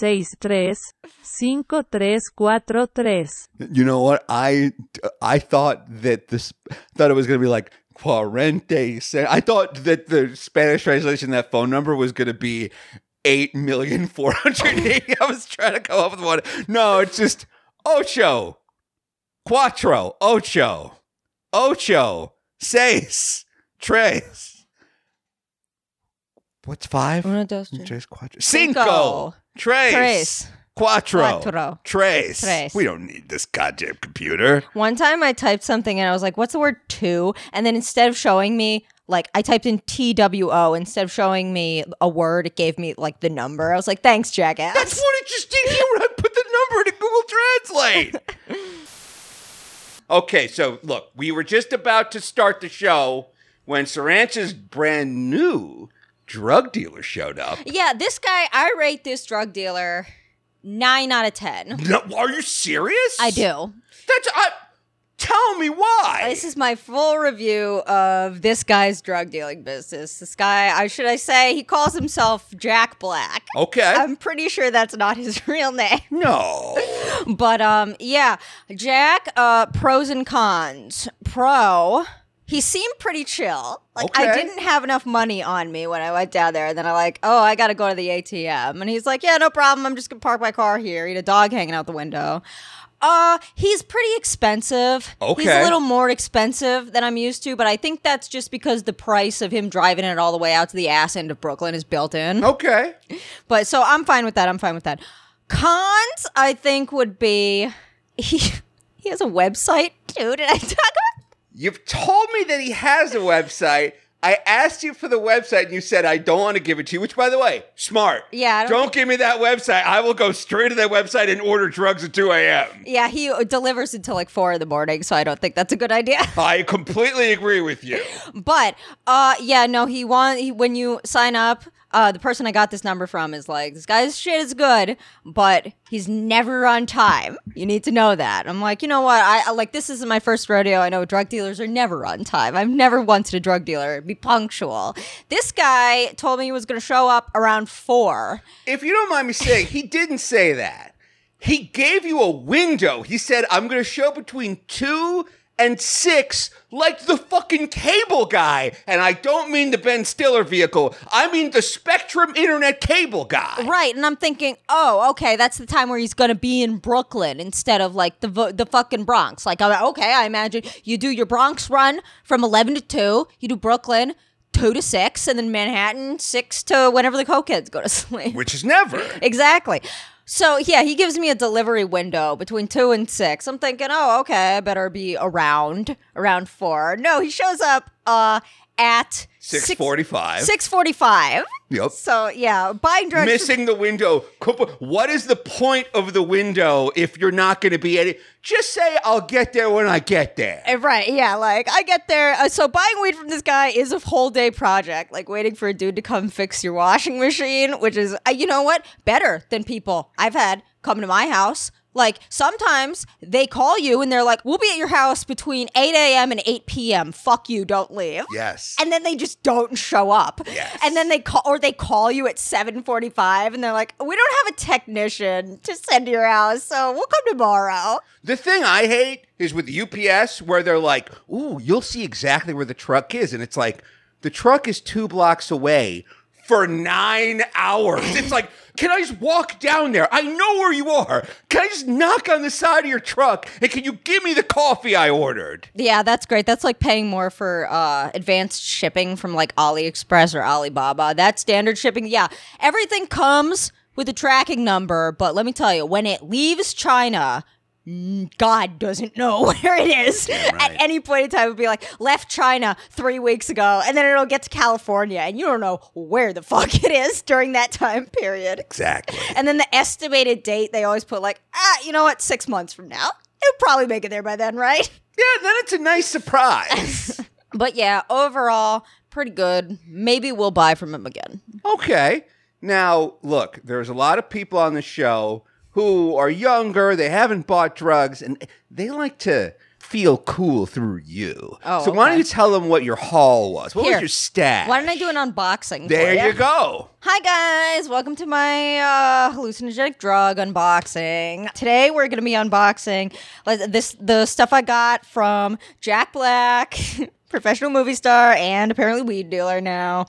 S7: 848-863-5343.
S1: You know what? I I thought that this thought it was going to be like Quarente. I thought that the Spanish translation of that phone number was going to be eight million four hundred eighty. <laughs> I was trying to come up with one. No, it's just ocho, cuatro, ocho, ocho, seis, tres. What's five?
S2: Uno, dos, tres.
S1: Tres, cuatro,
S2: Cinco.
S1: tres,
S2: Tres.
S1: cuatro,
S2: Cuatro.
S1: tres.
S2: Tres.
S1: We don't need this goddamn computer.
S2: One time I typed something and I was like, what's the word two? And then instead of showing me, like, I typed in T W O. Instead of showing me a word, it gave me, like, the number. I was like, thanks, jackass.
S1: That's what it just did here when I put the number into Google Translate. <laughs> okay, so look, we were just about to start the show when Sarancha's brand new drug dealer showed up.
S2: yeah, this guy, I rate this drug dealer nine out of 10.
S1: No, are you serious?
S2: I do.
S1: That's I, tell me why.
S2: This is my full review of this guy's drug dealing business. This guy, I should I say, he calls himself Jack Black.
S1: okay.
S2: I'm pretty sure that's not his <laughs> real name.
S1: no.
S2: But um yeah, Jack uh pros and cons. Pro he seemed pretty chill. Like I didn't have enough money on me when I went down there and then I like, "Oh, I got to go to the ATM." And he's like, "Yeah, no problem. I'm just going to park my car here." He had a dog hanging out the window. Uh, he's pretty expensive.
S1: Okay.
S2: He's a little more expensive than I'm used to, but I think that's just because the price of him driving it all the way out to the ass end of Brooklyn is built in.
S1: Okay.
S2: But so I'm fine with that. I'm fine with that. Cons, I think, would be <laughs> he he has a website, dude. Did I talk about?
S1: You've told me that he has a website. I asked you for the website and you said I don't want to give it to you, which by the way, smart.
S2: Yeah, don't
S1: Don't, give me that website. I will go straight to that website and order drugs at 2 a.m.
S2: Yeah, he delivers until like four in the morning, so I don't think that's a good idea. <laughs>
S1: I completely agree with you.
S2: but uh, yeah, no, he want he, when you sign up. Uh, the person I got this number from is like, this guy's shit is good, but he's never on time. You need to know that. I'm like, you know what? I, I like this isn't my first rodeo. I know drug dealers are never on time. I've never wanted a drug dealer be punctual. This guy told me he was going to show up around four.
S1: If you don't mind me saying, he didn't say that. He gave you a window. He said, I'm going to show between 2 and 6 like the fucking cable guy. And I don't mean the Ben Stiller vehicle. I mean the Spectrum Internet cable guy.
S2: Right, and I'm thinking, oh, okay, that's the time where he's gonna be in Brooklyn instead of like the vo- the fucking Bronx. Like, okay, I imagine you do your Bronx run from eleven to two, you do Brooklyn two to six, and then Manhattan six to whenever the co-kids go to <laughs> sleep.
S1: Which is never.
S2: exactly. So yeah, he gives me a delivery window between two and six. I'm thinking, oh, okay, I better be around around four. No, he shows up uh at
S1: 645.
S2: Six forty-five.
S1: Yep.
S2: So yeah, buying drugs.
S1: Missing the window. What is the point of the window if you're not going to be any? Just say, I'll get there when I get there.
S2: Uh, Right, yeah, like I get there. Uh, so buying weed from this guy is a whole day project, like waiting for a dude to come fix your washing machine, which is, uh, you know what, better than people I've had come to my house. Like sometimes they call you and they're like, "We'll be at your house between 8 a.m. and 8 p.m. Fuck you, don't leave."
S1: Yes.
S2: And then they just don't show up.
S1: Yes.
S2: And then they call or they call you at 7:45 and they're like, "We don't have a technician to send to your house, so we'll come tomorrow."
S1: The thing I hate is with UPS where they're like, "Ooh, you'll see exactly where the truck is," and it's like the truck is two blocks away for nine hours. It's like, can I just walk down there? I know where you are. Can I just knock on the side of your truck and can you give me the coffee I ordered?
S2: Yeah, that's great. That's like paying more for uh, advanced shipping from like AliExpress or Alibaba. That standard shipping, yeah, everything comes with a tracking number. But let me tell you, when it leaves China, God doesn't know <laughs> where it is. At any point in time, it would be like left China three weeks ago, and then it'll get to California, and you don't know where the <laughs> fuck it is during that time period.
S1: Exactly. <laughs>
S2: And then the estimated date, they always put like, ah, you know what, six months from now. It'll probably make it there by then, right?
S1: Yeah, then it's a nice surprise.
S2: But yeah, overall, pretty good. Maybe we'll buy from him again.
S1: Okay. Now, look, there's a lot of people on the show who are younger, they haven't bought drugs, and they like to feel cool through you.
S2: Oh,
S1: so why don't you tell them what your haul was? What
S2: Here.
S1: was your stash?
S2: Why don't I do an unboxing?
S1: There
S2: for
S1: you go.
S2: Hi guys, welcome to my uh, hallucinogenic drug unboxing. Today we're going to be unboxing this the stuff I got from Jack Black, <laughs> professional movie star and apparently weed dealer now.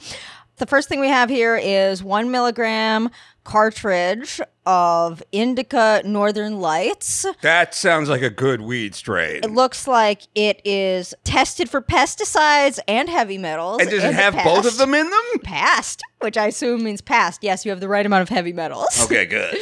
S2: The first thing we have here is one milligram cartridge of Indica Northern Lights.
S1: That sounds like a good weed strain.
S2: It looks like it is tested for pesticides and heavy metals.
S1: And does it have both of them in them?
S2: Passed, which I assume means passed. Yes, you have the right amount of heavy metals.
S1: Okay, <laughs> good.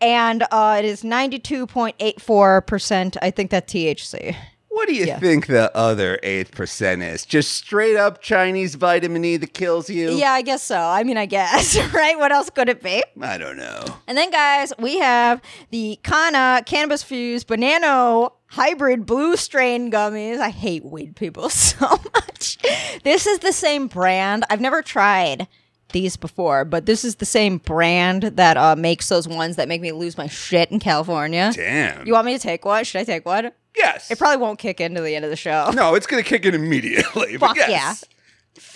S2: And uh, it is 92.84%. I think that THC.
S1: What do you
S2: Yeah.
S1: think the other 8% is? Just straight up Chinese vitamin E that kills you?
S2: Yeah, I guess so. I mean, I guess, <laughs> right? What else could it be?
S1: I don't know.
S2: And then, guys, we have the Kanha Cannabis Fused Banana Hybrid Blue Strain Gummies. I hate weed people <laughs> so much. This is the same brand. I've never tried these before, but this is the same brand that uh, makes those ones that make me lose my shit in California.
S1: Damn.
S2: You want me to take one? Should I take one?
S1: Yes.
S2: It probably won't kick into the end of the show.
S1: no, it's going to kick in immediately.
S2: Fuck
S1: yes.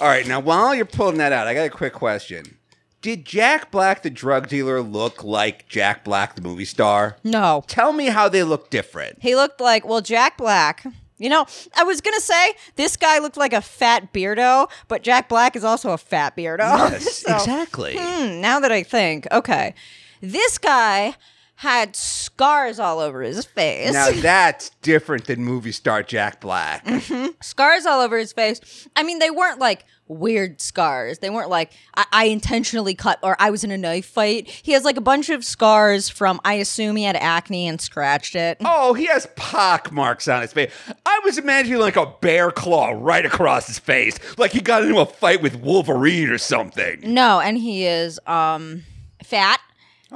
S1: All right, now while you're pulling that out, I got a quick question. Did Jack Black, the drug dealer, look like Jack Black, the movie star?
S2: No.
S1: Tell me how they look different.
S2: He looked like, well, Jack Black. You know, I was going to say this guy looked like a fat beardo, but Jack Black is also a fat beardo.
S1: Yes, <laughs>
S2: So,
S1: exactly.
S2: hmm, now that I think, okay. This guy had scars all over his face.
S1: Now <laughs> that's different than movie star Jack Black.
S2: Mm-hmm. scars all over his face. I mean, they weren't like weird scars. They weren't like I, I intentionally cut or I was in a knife fight. He has like a bunch of scars from I assume he had acne and scratched it. <laughs>
S1: Oh, he has pock marks on his face. I was imagining like a bear claw right across his face, like he got into a fight with Wolverine or something.
S2: No, and he is um fat,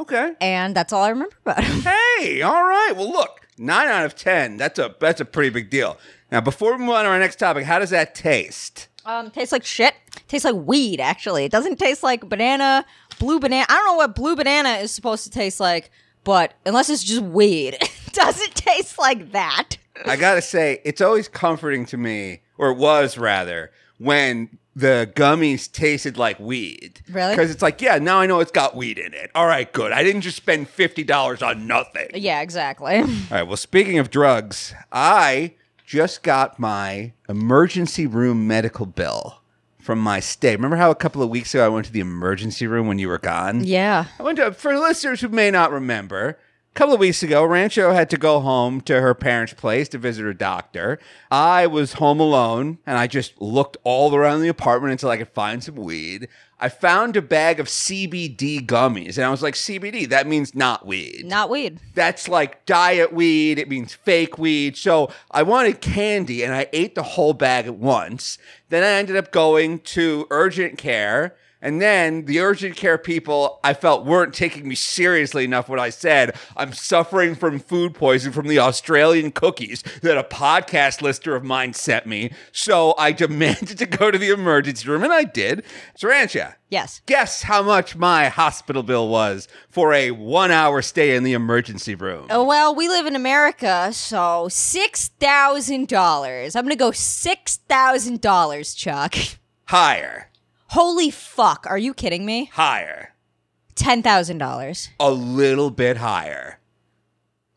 S1: Okay.
S2: and that's all I remember about him. <laughs>
S1: Hey, all right. Well, look, nine out of ten. That's a that's a pretty big deal. Now, before we move on to our next topic, how does that taste?
S2: Um, tastes like shit. Tastes like weed. Actually, it doesn't taste like banana. Blue banana. I don't know what blue banana is supposed to taste like, but unless it's just weed, <laughs> it doesn't taste like that.
S1: I gotta say, it's always comforting to me, or it was rather, when the gummies tasted like weed.
S2: Really?
S1: Because it's like, yeah, now I know it's got weed in it. All right, good. I didn't just spend fifty dollars on nothing.
S2: Yeah, exactly.
S1: All right. Well, speaking of drugs, I just got my emergency room medical bill from my stay. Remember how a couple of weeks ago I went to the emergency room when you were gone?
S2: yeah.
S1: I went to, for listeners who may not remember, a couple of weeks ago, Rancho had to go home to her parents' place to visit her doctor. I was home alone and I just looked all around the apartment until I could find some weed. I found a bag of CBD gummies and I was like, CBD, that means not weed
S2: Not weed.
S1: that's like diet weed. It means fake weed. So I wanted candy and I ate the whole bag at once. Then I ended up going to urgent care. And then the urgent care people I felt weren't taking me seriously enough when I said I'm suffering from food poisoning from the Australian cookies that a podcast listener of mine sent me. So I <laughs> demanded to go to the emergency room and I did. Sarancha,
S2: Yes.
S1: guess how much my hospital bill was for a one hour stay in the emergency room.
S2: Oh, well, we live in America, so $6,000. I'm going to go $6,000, Chuck. <laughs>
S1: Higher,
S2: Holy fuck. Are you kidding me?
S1: higher,
S2: $10,000.
S1: a little bit higher.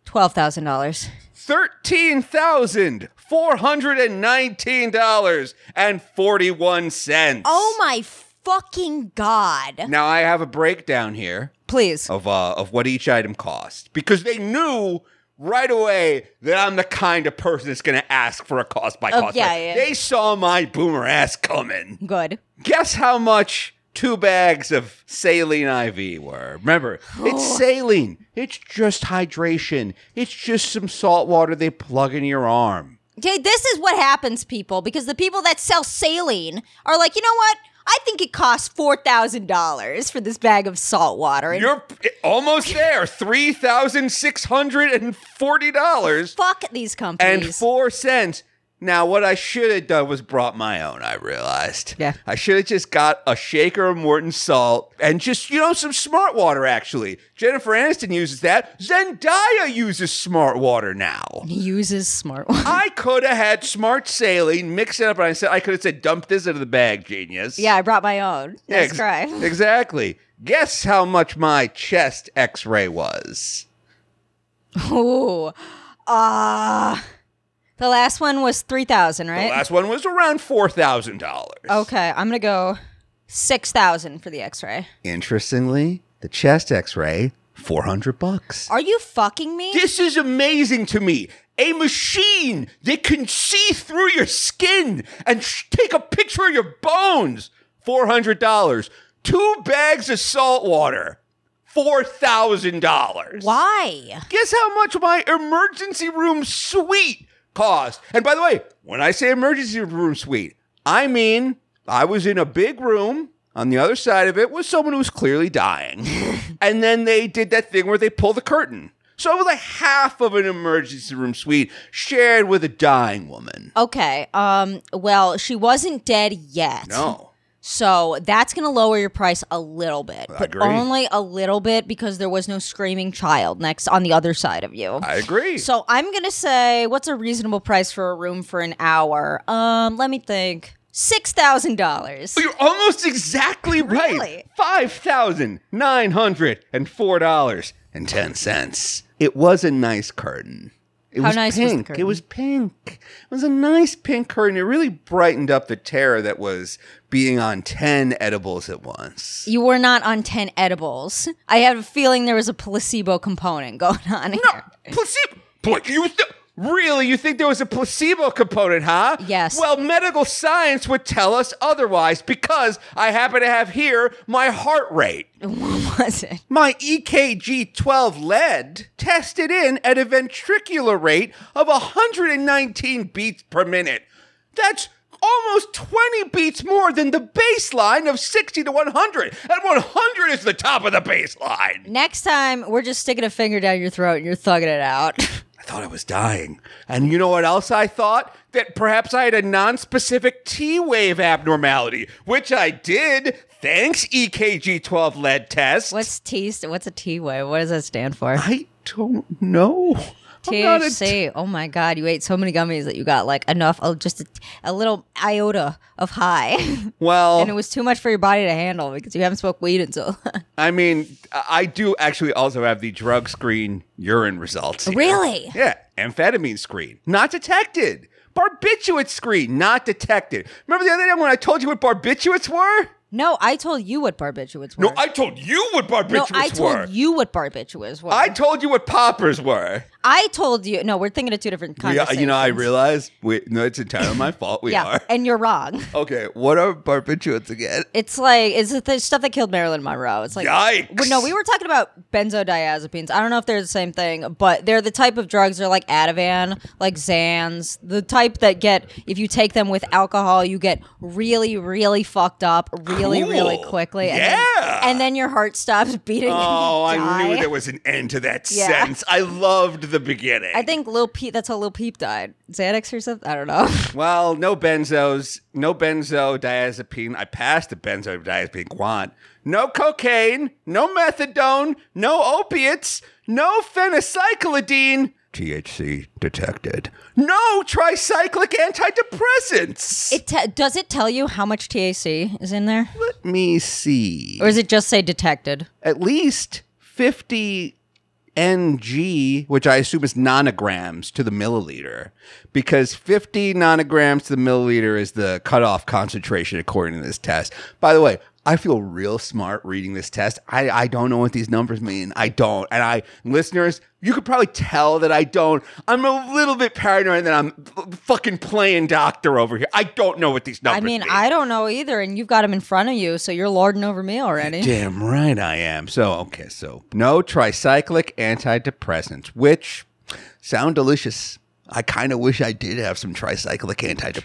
S2: $12,000.
S1: $13,419.41.
S2: Oh my fucking god.
S1: Now I have a breakdown here
S2: Please.
S1: of uh, of what each item cost because they knew right away that I'm the kind of person that's going to ask for a cost by
S2: Oh,
S1: cost.
S2: yeah, yeah.
S1: They saw my boomer ass coming.
S2: Good.
S1: Guess how much two bags of saline IV were? Remember, it's <gasps> saline. It's just hydration. It's just some salt water they plug in your arm.
S2: Okay, this is what happens, people, because the people that sell saline are like, you know what? I think it costs four thousand dollars for this bag of salt water. And
S1: You're almost <laughs> there. Three thousand six hundred and forty dollars
S2: fuck these companies.
S1: and four cents. Now, what I should have done was brought my own, I realized.
S2: Yeah.
S1: I should have just got a shaker of Morton salt and just, you know, some smart water, actually. Jennifer Aniston uses that. Zendaya uses smart water now.
S2: He uses smart one.
S1: I could have had smart saline, mixed it up, and I said I could have said, dump this into the bag, genius.
S2: yeah, I brought my own. That's
S1: ex-
S2: right. <laughs>
S1: Exactly. Guess how much my chest x ray was?
S2: Ooh. Uh the last one was 3000
S1: The
S2: right?
S1: The last one was around $4,000.
S2: okay, I'm going to go 6000 for the x-ray.
S1: Interestingly, the chest x-ray, 400 bucks.
S2: Are you fucking me?
S1: This is amazing to me. A machine that can see through your skin and sh- take a picture of your bones. $400. Two bags of salt water. $4,000.
S2: Why?
S1: Guess how much my emergency room suite cost? And by the way, when I say emergency room suite, I mean I was in a big room. On the other side of it was someone who was clearly dying. <laughs> and then they did that thing where they pull the curtain. So it was like half of an emergency room suite shared with a dying woman.
S2: Okay. Um well, she wasn't dead yet.
S1: No.
S2: So that's going to lower your price a little bit, but
S1: agree.
S2: only a little bit because there was no screaming child next on the other side of you.
S1: I agree.
S2: So I'm gonna say, what's a reasonable price for a room for an hour? Um, let me think. Six thousand dollars.
S1: You're almost exactly right.
S2: Really?
S1: Five thousand nine hundred and four dollars and ten cents. It was a nice curtain. It
S2: How
S1: was
S2: nice was
S1: pink. it was pink. It was a nice pink curtain. It really brightened up the terror that was being on ten edibles at once.
S2: You were not on ten edibles. I have a feeling there was a placebo component <laughs> going on here.
S1: Placebo. Boy, you th- really? You think there was a placebo component, huh?
S2: Yes.
S1: Well, medical science would tell us otherwise because I happen to have here my heart rate. <laughs>
S2: What was it?
S1: My EKG 12 lead tested in at a ventricular rate of 119 beats per minute. That's almost 20 beats more than the baseline of 60 to 100. And 100 is the top of the baseline.
S2: Next time, we're just sticking a finger down your throat and you're thugging it out. <laughs>
S1: I thought I was dying. And you know what else I thought? That perhaps I had a non-specific T-wave abnormality, which I did. Thanks, EKG 12 lead test.
S2: what's T? What's a T wave? What does that stand for?
S1: I don't know. Oh, not
S2: THC. oh my god, you ate so many gummies that you got like enough, oh, just a, a little iota of high, <laughs>
S1: Well,
S2: and it was too much for your body to handle because you haven't smoked weed until. <laughs>
S1: I mean, I do actually also have the drug screen urine results. <laughs> here.
S2: Really?
S1: Yeah. Amphetamine screen, not detected. Barbiturate screen, not detected. Remember the other day when I told you what barbiturates were?
S2: no, I told you what barbiturates were.
S1: No, I told you what
S2: no,
S1: barbiturates
S2: I told
S1: were.
S2: you what barbiturates were.
S1: I told you what poppers were.
S2: I told you. No, we're thinking of two different
S1: We are,
S2: conversations.
S1: you know, I realize we, no, it's entirely my fault. We <laughs>
S2: yeah,
S1: are.
S2: and you're wrong. <laughs>
S1: Okay, what are barbiturates again?
S2: It's like it's the stuff that killed Marilyn Monroe. It's like
S1: Yikes.
S2: Well, no, we were talking about benzodiazepines. I don't know if they're the same thing, but they're the type of drugs. They're like Ativan, like Xans, the type that get if you take them with alcohol, you get really, really fucked up, really, really
S1: Cool.
S2: quickly. And
S1: Yeah.
S2: then, and then your heart stops beating. Oh, and you
S1: Oh, I knew there was an end to that
S2: Yeah.
S1: sentence. I loved the beginning.
S2: I think Lil Peep. That's how Lil Peep died. Xanax or something. I don't know. <laughs>
S1: Well, no benzos, no benzodiazepine. I passed the benzodiazepine quant. No cocaine, no methadone, no opiates, no phencyclidine. THC detected. No tricyclic antidepressants.
S2: It te- does it tell you how much THC is in there,
S1: Let me see.
S2: or does it just say detected?
S1: At least 50 ng, which I assume is nanograms to the milliliter, because 50 nanograms to the milliliter is the cutoff concentration according to this test. By the way, I feel real smart reading this test. I, I don't know what these numbers mean. I don't. And I, listeners, you could probably tell that I don't. I'm a little bit paranoid that I'm fucking playing doctor over here. I don't know what these
S2: I
S1: numbers
S2: mean, I
S1: mean.
S2: I don't know either, and you've got them in front of you, so you're lording over me already.
S1: Damn right I am. So, okay, so no tricyclic antidepressants, which sound delicious. I kind of wish I did have some tricyclic antidepressants.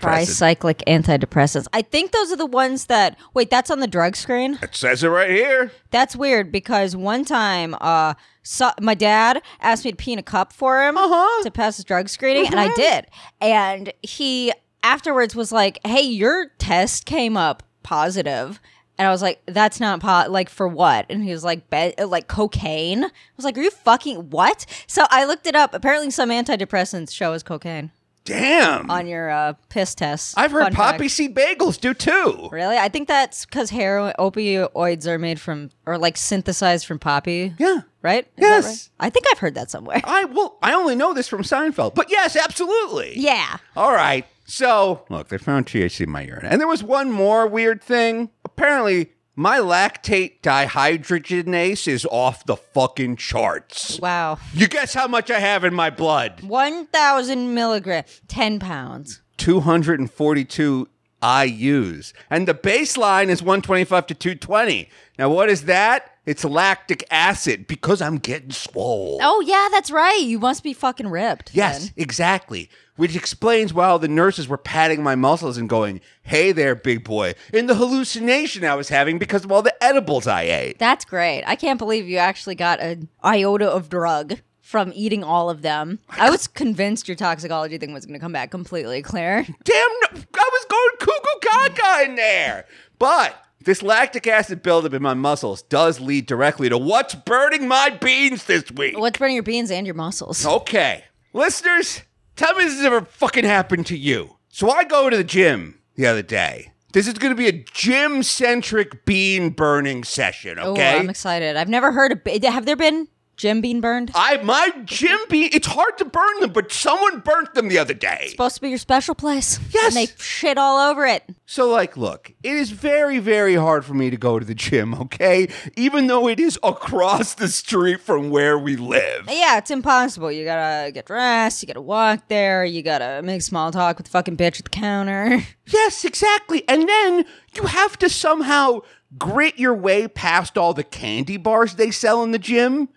S2: Tricyclic antidepressants. I think those are the ones that. Wait, that's on the drug screen.
S1: it says it right here.
S2: That's weird because one time, uh, so, my dad asked me to pee in a cup for him
S1: Uh-huh.
S2: to pass his drug screening, and I did. And he afterwards was like, "Hey, your test came up positive." And I was like, "That's not pot. like for what?" And he was like, Be- "Like cocaine." I was like, "Are you fucking what?" So I looked it up. Apparently, some antidepressants show as cocaine
S1: Damn.
S2: on your uh, piss test.
S1: I've heard
S2: Fun fact.
S1: poppy seed bagels do too.
S2: Really? I think that's because heroin opioids are made from or like synthesized from poppy.
S1: Yeah.
S2: Right? Is that
S1: Yes.
S2: right? I think I've heard that somewhere.
S1: I well, I only know this from Seinfeld, but yes, absolutely.
S2: Yeah.
S1: All right. So, look, they found THC in my urine. And there was one more weird thing. Apparently, my lactate dehydrogenase is off the fucking charts.
S2: Wow.
S1: You guess how much I have in my blood?
S2: 1,000 milligrams, 10 pounds.
S1: 242 IUs. And the baseline is 125 to 220. Now, what is that? It's lactic acid because I'm getting swole.
S2: Oh, yeah, that's right. You must be fucking ripped.
S1: Yes,
S2: then.
S1: exactly. Which explains why all the nurses were patting my muscles and going, hey there, big boy, in the hallucination I was having because of all the edibles I ate.
S2: That's great. I can't believe you actually got an iota of drug from eating all of them. I was convinced your toxicology thing was going to come back completely clear.
S1: Damn, no, I was going cuckoo gaga in there. But this lactic acid buildup in my muscles does lead directly to what's burning my beans this week.
S2: What's burning your beans and your muscles?
S1: Okay. Listeners, tell me this has ever fucking happened to you. So I go to the gym the other day. This is going to be a gym centric bean burning session,
S2: Oh,
S1: okay?
S2: I'm excited. I've never heard of. Have there been gym bean burned?
S1: I my gym bean it's hard to burn them, but someone burnt them the other day.
S2: supposed to be your special place.
S1: Yes.
S2: And they shit all over it.
S1: So like look, it is very, very hard for me to go to the gym, okay? Even though it is across the street from where we live.
S2: Yeah, it's impossible. You gotta get dressed, you gotta walk there, you gotta make small talk with the fucking bitch at the counter. <laughs>
S1: Yes, exactly. And then you have to somehow grit your way past all the candy bars they sell in the gym,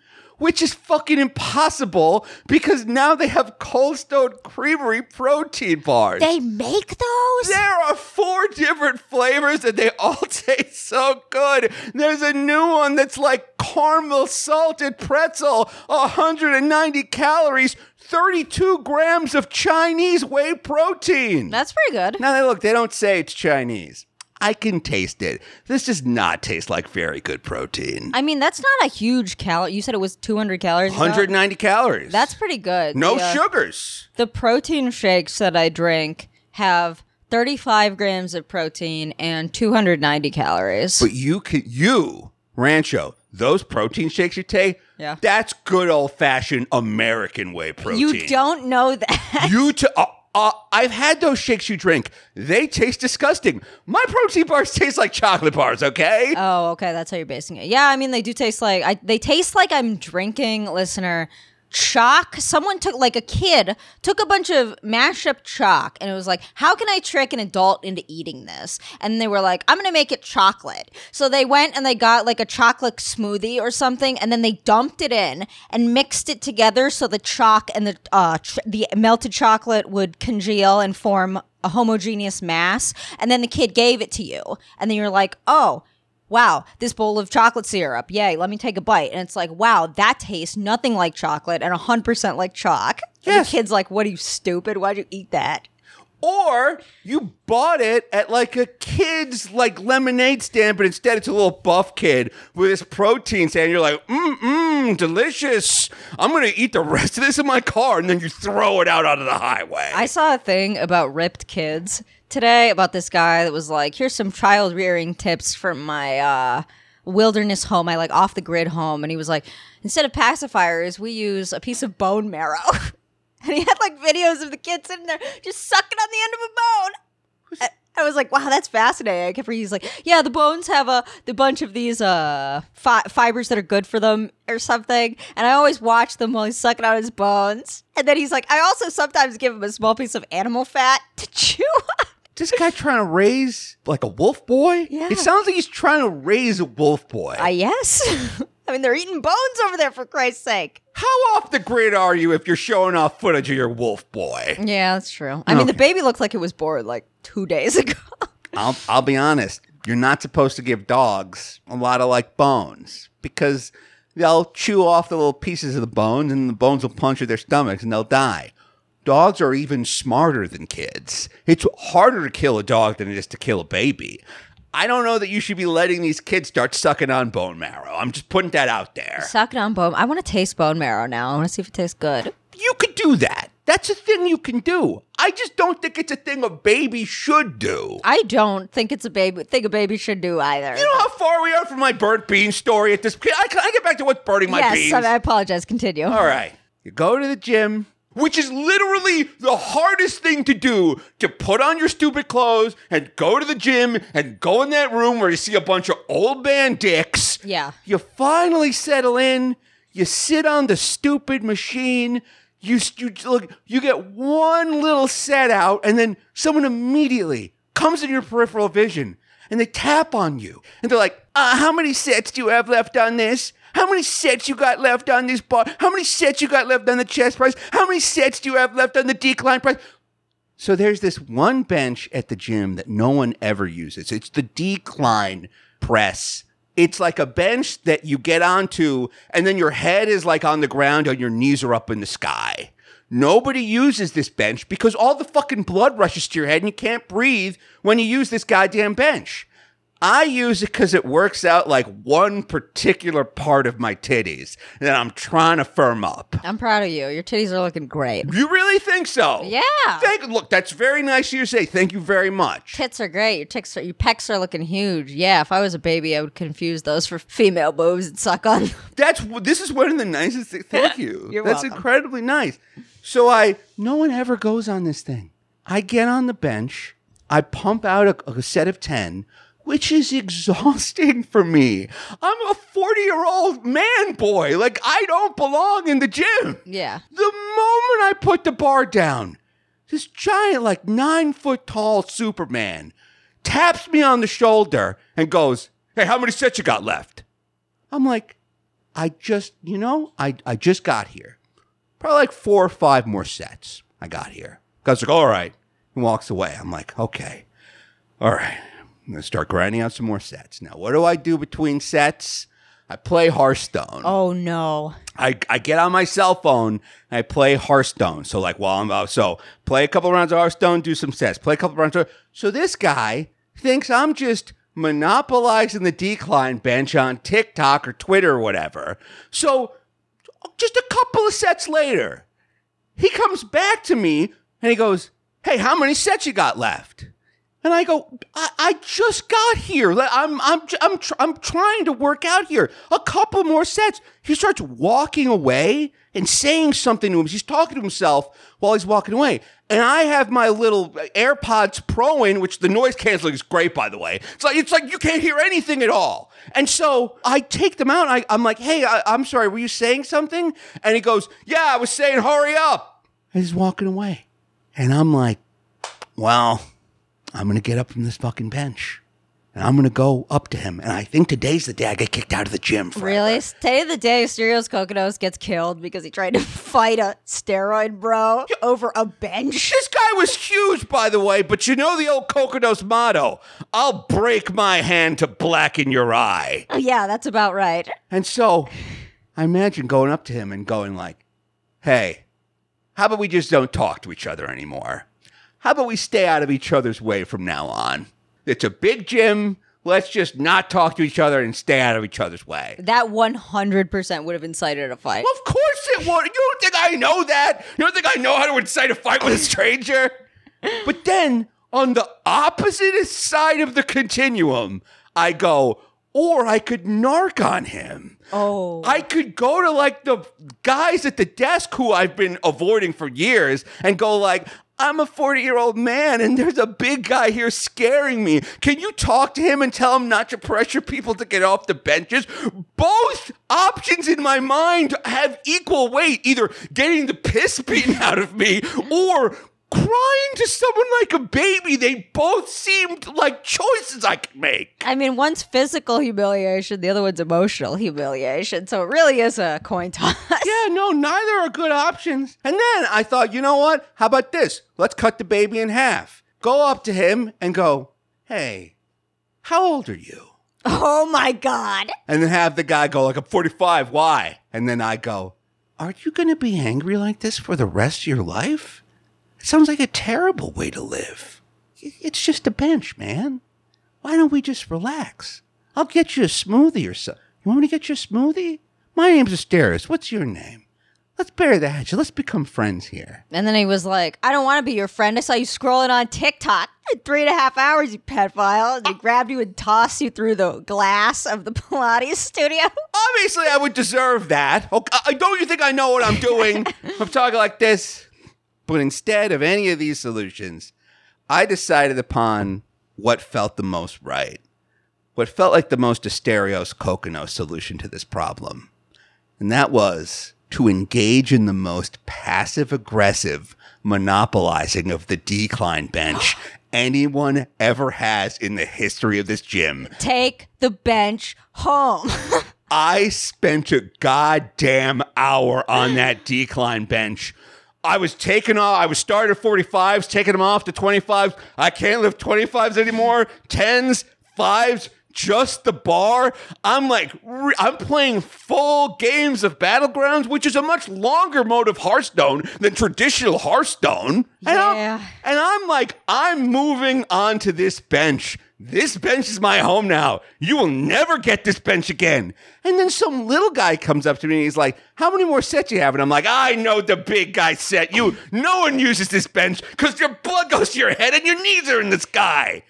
S1: which is fucking impossible because now they have Cold Stone Creamery protein bars.
S2: they make those?
S1: There are four different flavors and they all <laughs> taste so good. There's a new one that's like caramel salted pretzel, 190 calories, 32 grams of Chinese whey protein.
S2: That's pretty good.
S1: Now, they look, they don't say it's Chinese. I can taste it. This does not taste like very good protein.
S2: I mean, that's not a huge cal. You said it was 200 calories. about?
S1: 190 calories.
S2: That's pretty good.
S1: no
S2: The, uh,
S1: sugars.
S2: The protein shakes that I drink have 35 grams of protein and 290 calories.
S1: But you can, you, Rancho, those protein shakes you take,
S2: Yeah.
S1: that's good old fashioned American way protein.
S2: you don't know that.
S1: You to, uh, uh, I've had those shakes you drink. They taste disgusting. My protein bars taste like chocolate bars, okay?
S2: Oh, okay. That's how you're basing it. Yeah, I mean, they do taste like I. They taste like I'm drinking. Listener, chalk. Someone took like a kid took a bunch of mashed up chalk, and it was like, how can I trick an adult into eating this? And they were like, I'm gonna make it chocolate. So they went and they got like a chocolate smoothie or something, and then they dumped it in and mixed it together so the chalk and the uh the melted chocolate would congeal and form a homogeneous mass. And then the kid gave it to you, and then you're like, oh wow, this bowl of chocolate syrup. Yay, let me take a bite. And it's like, wow, that tastes nothing like chocolate and 100% like chalk. And the kid's like, what are you, stupid? Why'd you eat that?
S1: Or you bought it at like a kid's like lemonade stand, but instead it's a little buff kid with this protein stand. You're like, mmm, mmm, delicious. I'm gonna eat the rest of this in my car, and then you throw it out onto the highway.
S2: I saw a thing about ripped kids today about this guy that was like, here's some child rearing tips from my uh, wilderness home, my like off the grid home. And he was like, instead of pacifiers, we use a piece of bone marrow. <laughs> and he had like videos of the kid sitting there just sucking on the end of a bone. I- was like, wow, that's fascinating. I kept reading, he's like, yeah, the bones have a the bunch of these uh fi- fibers that are good for them or something. And I always watch them while he's sucking on his bones. And then he's like, I also sometimes give him a small piece of animal fat to <laughs> chew on.
S1: This guy trying to raise like a wolf boy?
S2: Yeah.
S1: It sounds like he's trying to raise a wolf boy.
S2: I yes. <laughs> I mean, they're eating bones over there for Christ's sake.
S1: How off the grid are you if you're showing off footage of your wolf boy?
S2: Yeah, that's true. I mean, the baby looked like it was born like two days <laughs> ago.
S1: I'll I'll be honest. You're not supposed to give dogs a lot of like bones because they'll chew off the little pieces of the bones and the bones will puncture their stomachs and they'll die. Dogs are even smarter than kids. It's harder to kill a dog than it is to kill a baby. I don't know that you should be letting these kids start sucking on bone marrow. I'm just putting that out there.
S2: Sucking on bone. I want to taste bone marrow now. I want to see if it tastes good.
S1: You could do that. That's a thing you can do. I just don't think it's a thing a baby should do.
S2: I don't think it's a baby. Think a baby should do either.
S1: You know how far we are from my burnt bean story at this. Can I, can I get back to what's burning my
S2: yes,
S1: beans?
S2: I, I apologize. Continue.
S1: All right. You go to the gym, which is literally the hardest thing to do to put on your stupid clothes and go to the gym and go in that room where you see a bunch of old man dicks.
S2: Yeah.
S1: You finally settle in. You sit on the stupid machine. You, you look. You get one little set out, and then someone immediately comes in your peripheral vision, and they tap on you, and they're like, uh, "How many sets do you have left on this? How many sets you got left on this bar? How many sets you got left on the chest press? How many sets do you have left on the decline press?" So there's this one bench at the gym that no one ever uses. It's the decline press. It's like a bench that you get onto, and then your head is like on the ground and your knees are up in the sky. Nobody uses this bench because all the fucking blood rushes to your head and you can't breathe when you use this goddamn bench. I use it because it works out like one particular part of my titties that I'm trying to firm up.
S2: I'm proud of you. Your titties are looking great.
S1: You really think so?
S2: Yeah.
S1: Thank, look, that's very nice of you to say. Thank you very much.
S2: Tits are great. Your tits are, your pecs are looking huge. Yeah, if I was a baby, I would confuse those for female boobs and suck on. them. <laughs>
S1: That's this is one of the nicest things. Thank <laughs> you.
S2: You're
S1: That's
S2: welcome.
S1: incredibly nice. So I, no one ever goes on this thing. I get on the bench. I pump out a, a set of ten, which is exhausting <laughs> for me. I'm a forty-year-old man boy. Like I don't belong in the gym.
S2: Yeah.
S1: The moment I put the bar down, this giant, like nine foot tall Superman taps me on the shoulder and goes, Hey, how many sets you got left? I'm like, I just, you know, I, I just got here. Probably like four or five more sets I got here. Guy's like, All right. He walks away. I'm like, Okay. All right. I'm to start grinding out some more sets. Now, what do I do between sets? I play Hearthstone.
S2: Oh no.
S1: I, I get on my cell phone and I play Hearthstone. So like while I'm out, so play a couple rounds of Hearthstone, do some sets, play a couple rounds. Of, so this guy thinks I'm just monopolizing the decline bench on TikTok or Twitter or whatever. So just a couple of sets later, he comes back to me and he goes, "Hey, how many sets you got left?" And I go, I, I just got here. I'm, I'm, I'm, tr- I'm trying to work out here. A couple more sets. He starts walking away and saying something to him. He's talking to himself while he's walking away. And I have my little AirPods Pro in, which the noise canceling is great, by the way. It's like it's like you can't hear anything at all. And so I take them out. I, I'm like, hey, I, I'm sorry. Were you saying something? And he goes, yeah, I was saying, hurry up. And he's walking away. And I'm like, well, I'm going to get up from this fucking bench and I'm going to go up to him. And I think today's the day I get kicked out of the gym. Forever.
S2: Really? Day of the day, Stereos Kokkinos gets killed because he tried to fight a steroid bro over a bench.
S1: This guy was huge, by the way, but you know the old Kokkinos motto I'll break my hand to blacken your eye.
S2: Oh, yeah, that's about right.
S1: And so I imagine going up to him and going like, hey, how about we just don't talk to each other anymore? How about we stay out of each other's way from now on? It's a big gym. Let's just not talk to each other and stay out of each other's way.
S2: That 100% would have incited a fight.
S1: Of course it would. You don't think I know that? You don't think I know how to incite a fight with a stranger? <laughs> But then on the opposite side of the continuum, I go, or I could narc on him.
S2: Oh.
S1: I could go to like the guys at the desk who I've been avoiding for years and go like, I'm a 40 year old man and there's a big guy here scaring me. Can you talk to him and tell him not to pressure people to get off the benches? Both options in my mind have equal weight, either getting the piss beaten <laughs> out of me or crying to someone like a baby. They both seemed like choices I could make.
S2: I mean, one's physical humiliation, the other one's emotional humiliation. So it really is a coin toss. <laughs>
S1: Yeah, no, neither are good options. And then I thought, you know what? How about this? Let's cut the baby in half. Go up to him and go, hey, how old are you?
S2: Oh my God.
S1: And then have the guy go, like, I'm 45. Why? And then I go, "Aren't you going to be angry like this for the rest of your life? It sounds like a terrible way to live. It's just a bench, man. Why don't we just relax? I'll get you a smoothie or something. You want me to get you a smoothie? My name's Asterios. What's your name? Let's bury the hatchet. Let's become friends here.
S2: And then he was like, I don't want to be your friend. I saw you scrolling on TikTok for three and a half hours, you pedophile. And they grabbed you and tossed you through the glass of the <laughs> Pilates studio.
S1: Obviously, I would deserve that. Okay, uh, don't you think I know what I'm doing? <laughs> I'm talking like this. But instead of any of these solutions, I decided upon what felt the most right. What felt like the most Asterios Kokino solution to this problem. And that was to engage in the most passive aggressive monopolizing of the decline bench <gasps> anyone ever has in the history of this gym.
S2: Take the bench home. <laughs>
S1: I spent a goddamn hour on that <gasps> decline bench. I was taking off. I was starting at 45s, taking them off to 25s. I can't lift 25s anymore. 10s, 5s, just the bar. I'm like, I'm playing full games of Battlegrounds, which is a much longer mode of Hearthstone than traditional Hearthstone. And I'm-
S2: Yeah.
S1: and I'm like, I'm moving on to this bench. This bench is my home now. You will never get this bench again. And then some little guy comes up to me and he's like, How many more sets you have? And I'm like, I know the big guy set. You no one uses this bench because your blood goes to your head and your knees are in the sky.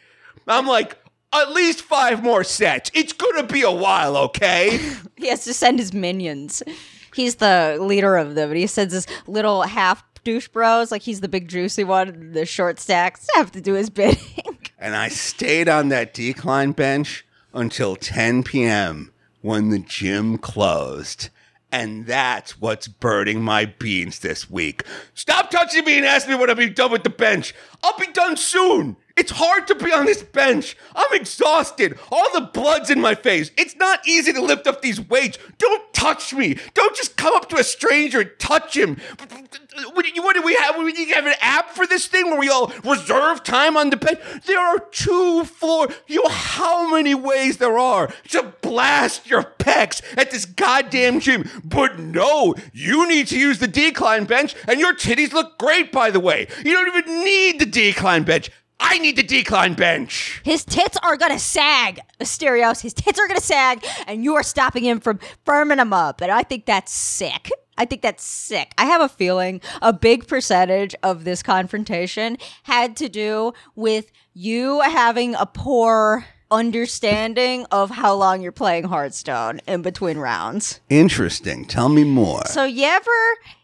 S1: I'm like, at least five more sets. It's gonna be a while, okay? <laughs>
S2: he has to send his minions. He's the leader of them, he sends his little half douche bros, like he's the big juicy one, the short stacks have to do his bidding.
S1: And I stayed on that decline bench until 10 p.m. when the gym closed. And that's what's burning my beans this week. Stop touching me and ask me when be done with the bench. I'll be done soon. It's hard to be on this bench. I'm exhausted. All the blood's in my face. It's not easy to lift up these weights. Don't touch me. Don't just come up to a stranger and touch him. What, do we have? We have an app for this thing where we all reserve time on the bench. There are two floor. You know how many ways there are to blast your pecs at this goddamn gym. But no, you need to use the decline bench, and your titties look great, by the way. You don't even need the decline bench. I need the decline bench.
S2: His tits are gonna sag, Asterios. His tits are gonna sag, and you are stopping him from firming them up. And I think that's sick. I think that's sick. I have a feeling a big percentage of this confrontation had to do with you having a poor understanding of how long you're playing Hearthstone in between rounds.
S1: Interesting. Tell me more.
S2: So you ever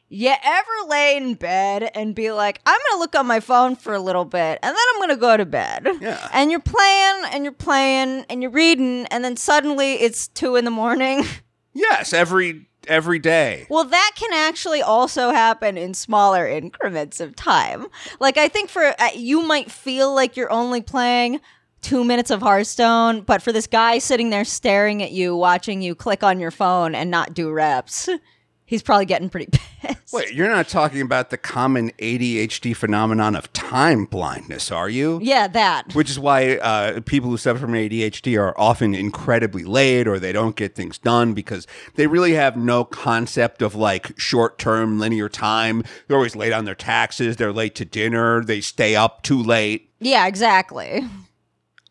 S2: you ever lay in bed and be like, I'm gonna look on my phone for a little bit and then I'm gonna go to bed.
S1: Yeah.
S2: And you're playing and you're playing and you're reading and then suddenly it's two in the morning. <laughs>
S1: yes, every every day.
S2: Well, that can actually also happen in smaller increments of time. Like, I think for uh, you might feel like you're only playing two minutes of Hearthstone, but for this guy sitting there staring at you, watching you click on your phone and not do reps, <laughs> he's probably getting pretty <laughs> pissed.
S1: Wait, you're not talking about the common ADHD phenomenon of time blindness, are you?
S2: Yeah, that.
S1: Which is why uh, people who suffer from ADHD are often incredibly late or they don't get things done because they really have no concept of like short term linear time. They're always late on their taxes, they're late to dinner, they stay up too late.
S2: Yeah, exactly.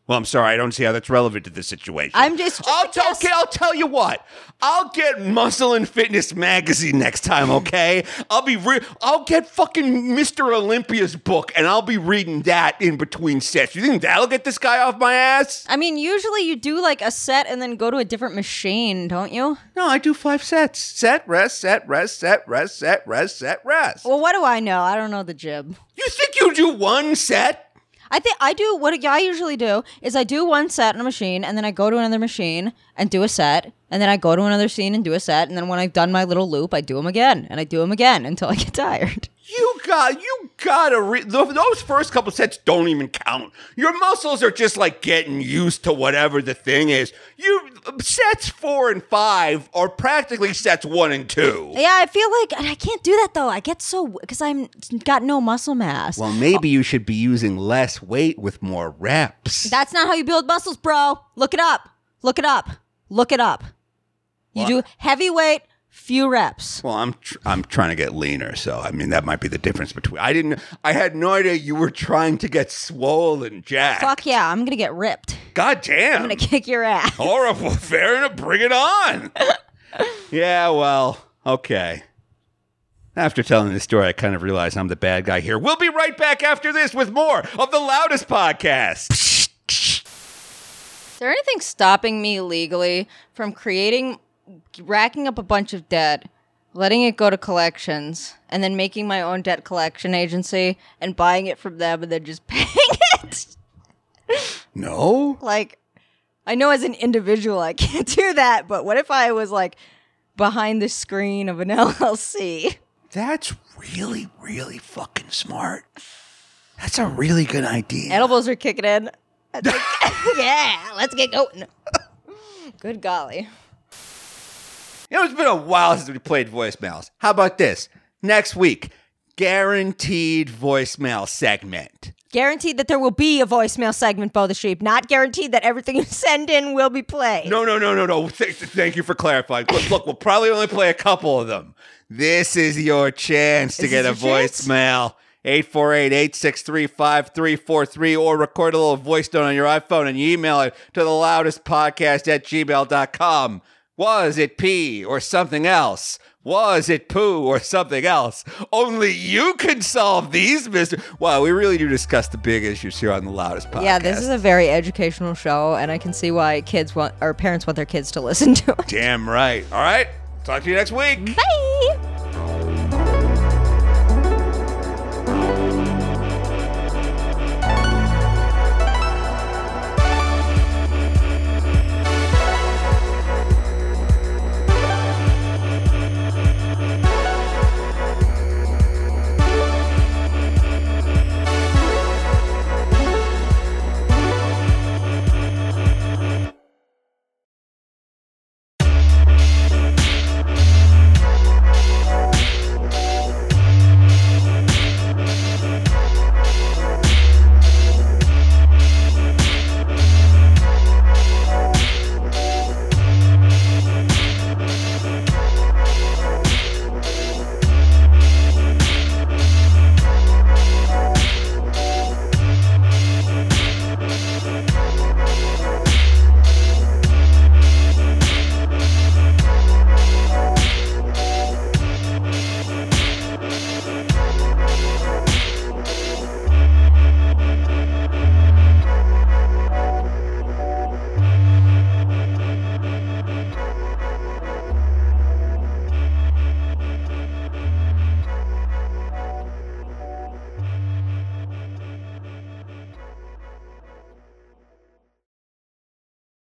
S1: Well, I'm sorry, I don't see how that's relevant to this situation.
S2: I'm just-
S1: I'll tell. Okay, I'll tell you what. I'll get Muscle and Fitness magazine next time. Okay, I'll be. Re- I'll get fucking Mr. Olympia's book, and I'll be reading that in between sets. You think that'll get this guy off my ass?
S2: I mean, usually you do like a set and then go to a different machine, don't you?
S1: No, I do five sets: set, rest, set, rest, set, rest, set, rest, set, rest.
S2: Well, what do I know? I don't know the jib.
S1: you think you do one set?
S2: I think I do what I usually do is I do one set on a machine and then I go to another machine and do a set and then I go to another scene and do a set and then when I've done my little loop I do them again and I do them again until I get <laughs> tired.
S1: You got you gotta re- those first couple sets don't even count. Your muscles are just like getting used to whatever the thing is. You sets four and five are practically sets one and two.
S2: Yeah, I feel like and I can't do that though. I get so because I'm got no muscle mass.
S1: Well, maybe you should be using less weight with more reps.
S2: That's not how you build muscles, bro. Look it up. Look it up. Look it up. You do heavy weight, few reps.
S1: well, I'm tr- I'm trying to get leaner, so I mean that might be the difference between. I didn't. I had no idea you were trying to get swollen, Jack.
S2: Fuck yeah, I'm gonna get ripped.
S1: God damn.
S2: I'm gonna kick your ass. <laughs>
S1: Horrible. Fair enough. Bring it on. <laughs> yeah, well, okay. After telling this story, I kind of realize I'm the bad guy here. We'll be right back after this with more of the loudest podcast.
S2: Is there anything stopping me legally from creating, racking up a bunch of debt, letting it go to collections, and then making my own debt collection agency and buying it from them and then just <laughs> paying it?
S1: No?
S2: like, I know as an individual I <laughs> can't do that, but what if I was like behind the screen of an <laughs> LLC?
S1: That's really, really fucking smart. That's a really good idea.
S2: Edibles are kicking in. Yeah, let's get going. Good golly.
S1: You know, it's been a while since we played voicemails. How about this? Next week, guaranteed voicemail segment.
S2: Guaranteed that there will be a voicemail segment, Bo the Sheep. Not guaranteed that everything <laughs> you send in will be played.
S1: No, no, no, no, no. Th- thank you for clarifying. Look, look, we'll probably only play a couple of them. This is your chance to
S2: Is
S1: get a
S2: this your chance?
S1: voicemail. 848-863-5343 or record a little voice note on your iPhone and you email it to the loudest podcast at gmail.com. Was it pee or something else? Was it poo or something else? Only you can solve these mysteries. Wow, we really do discuss the big issues here on the loudest podcast.
S2: Yeah, this is a very educational show, and I can see why kids want or parents want their kids to listen to it.
S1: damn right. All right. Talk to you next week.
S2: Bye.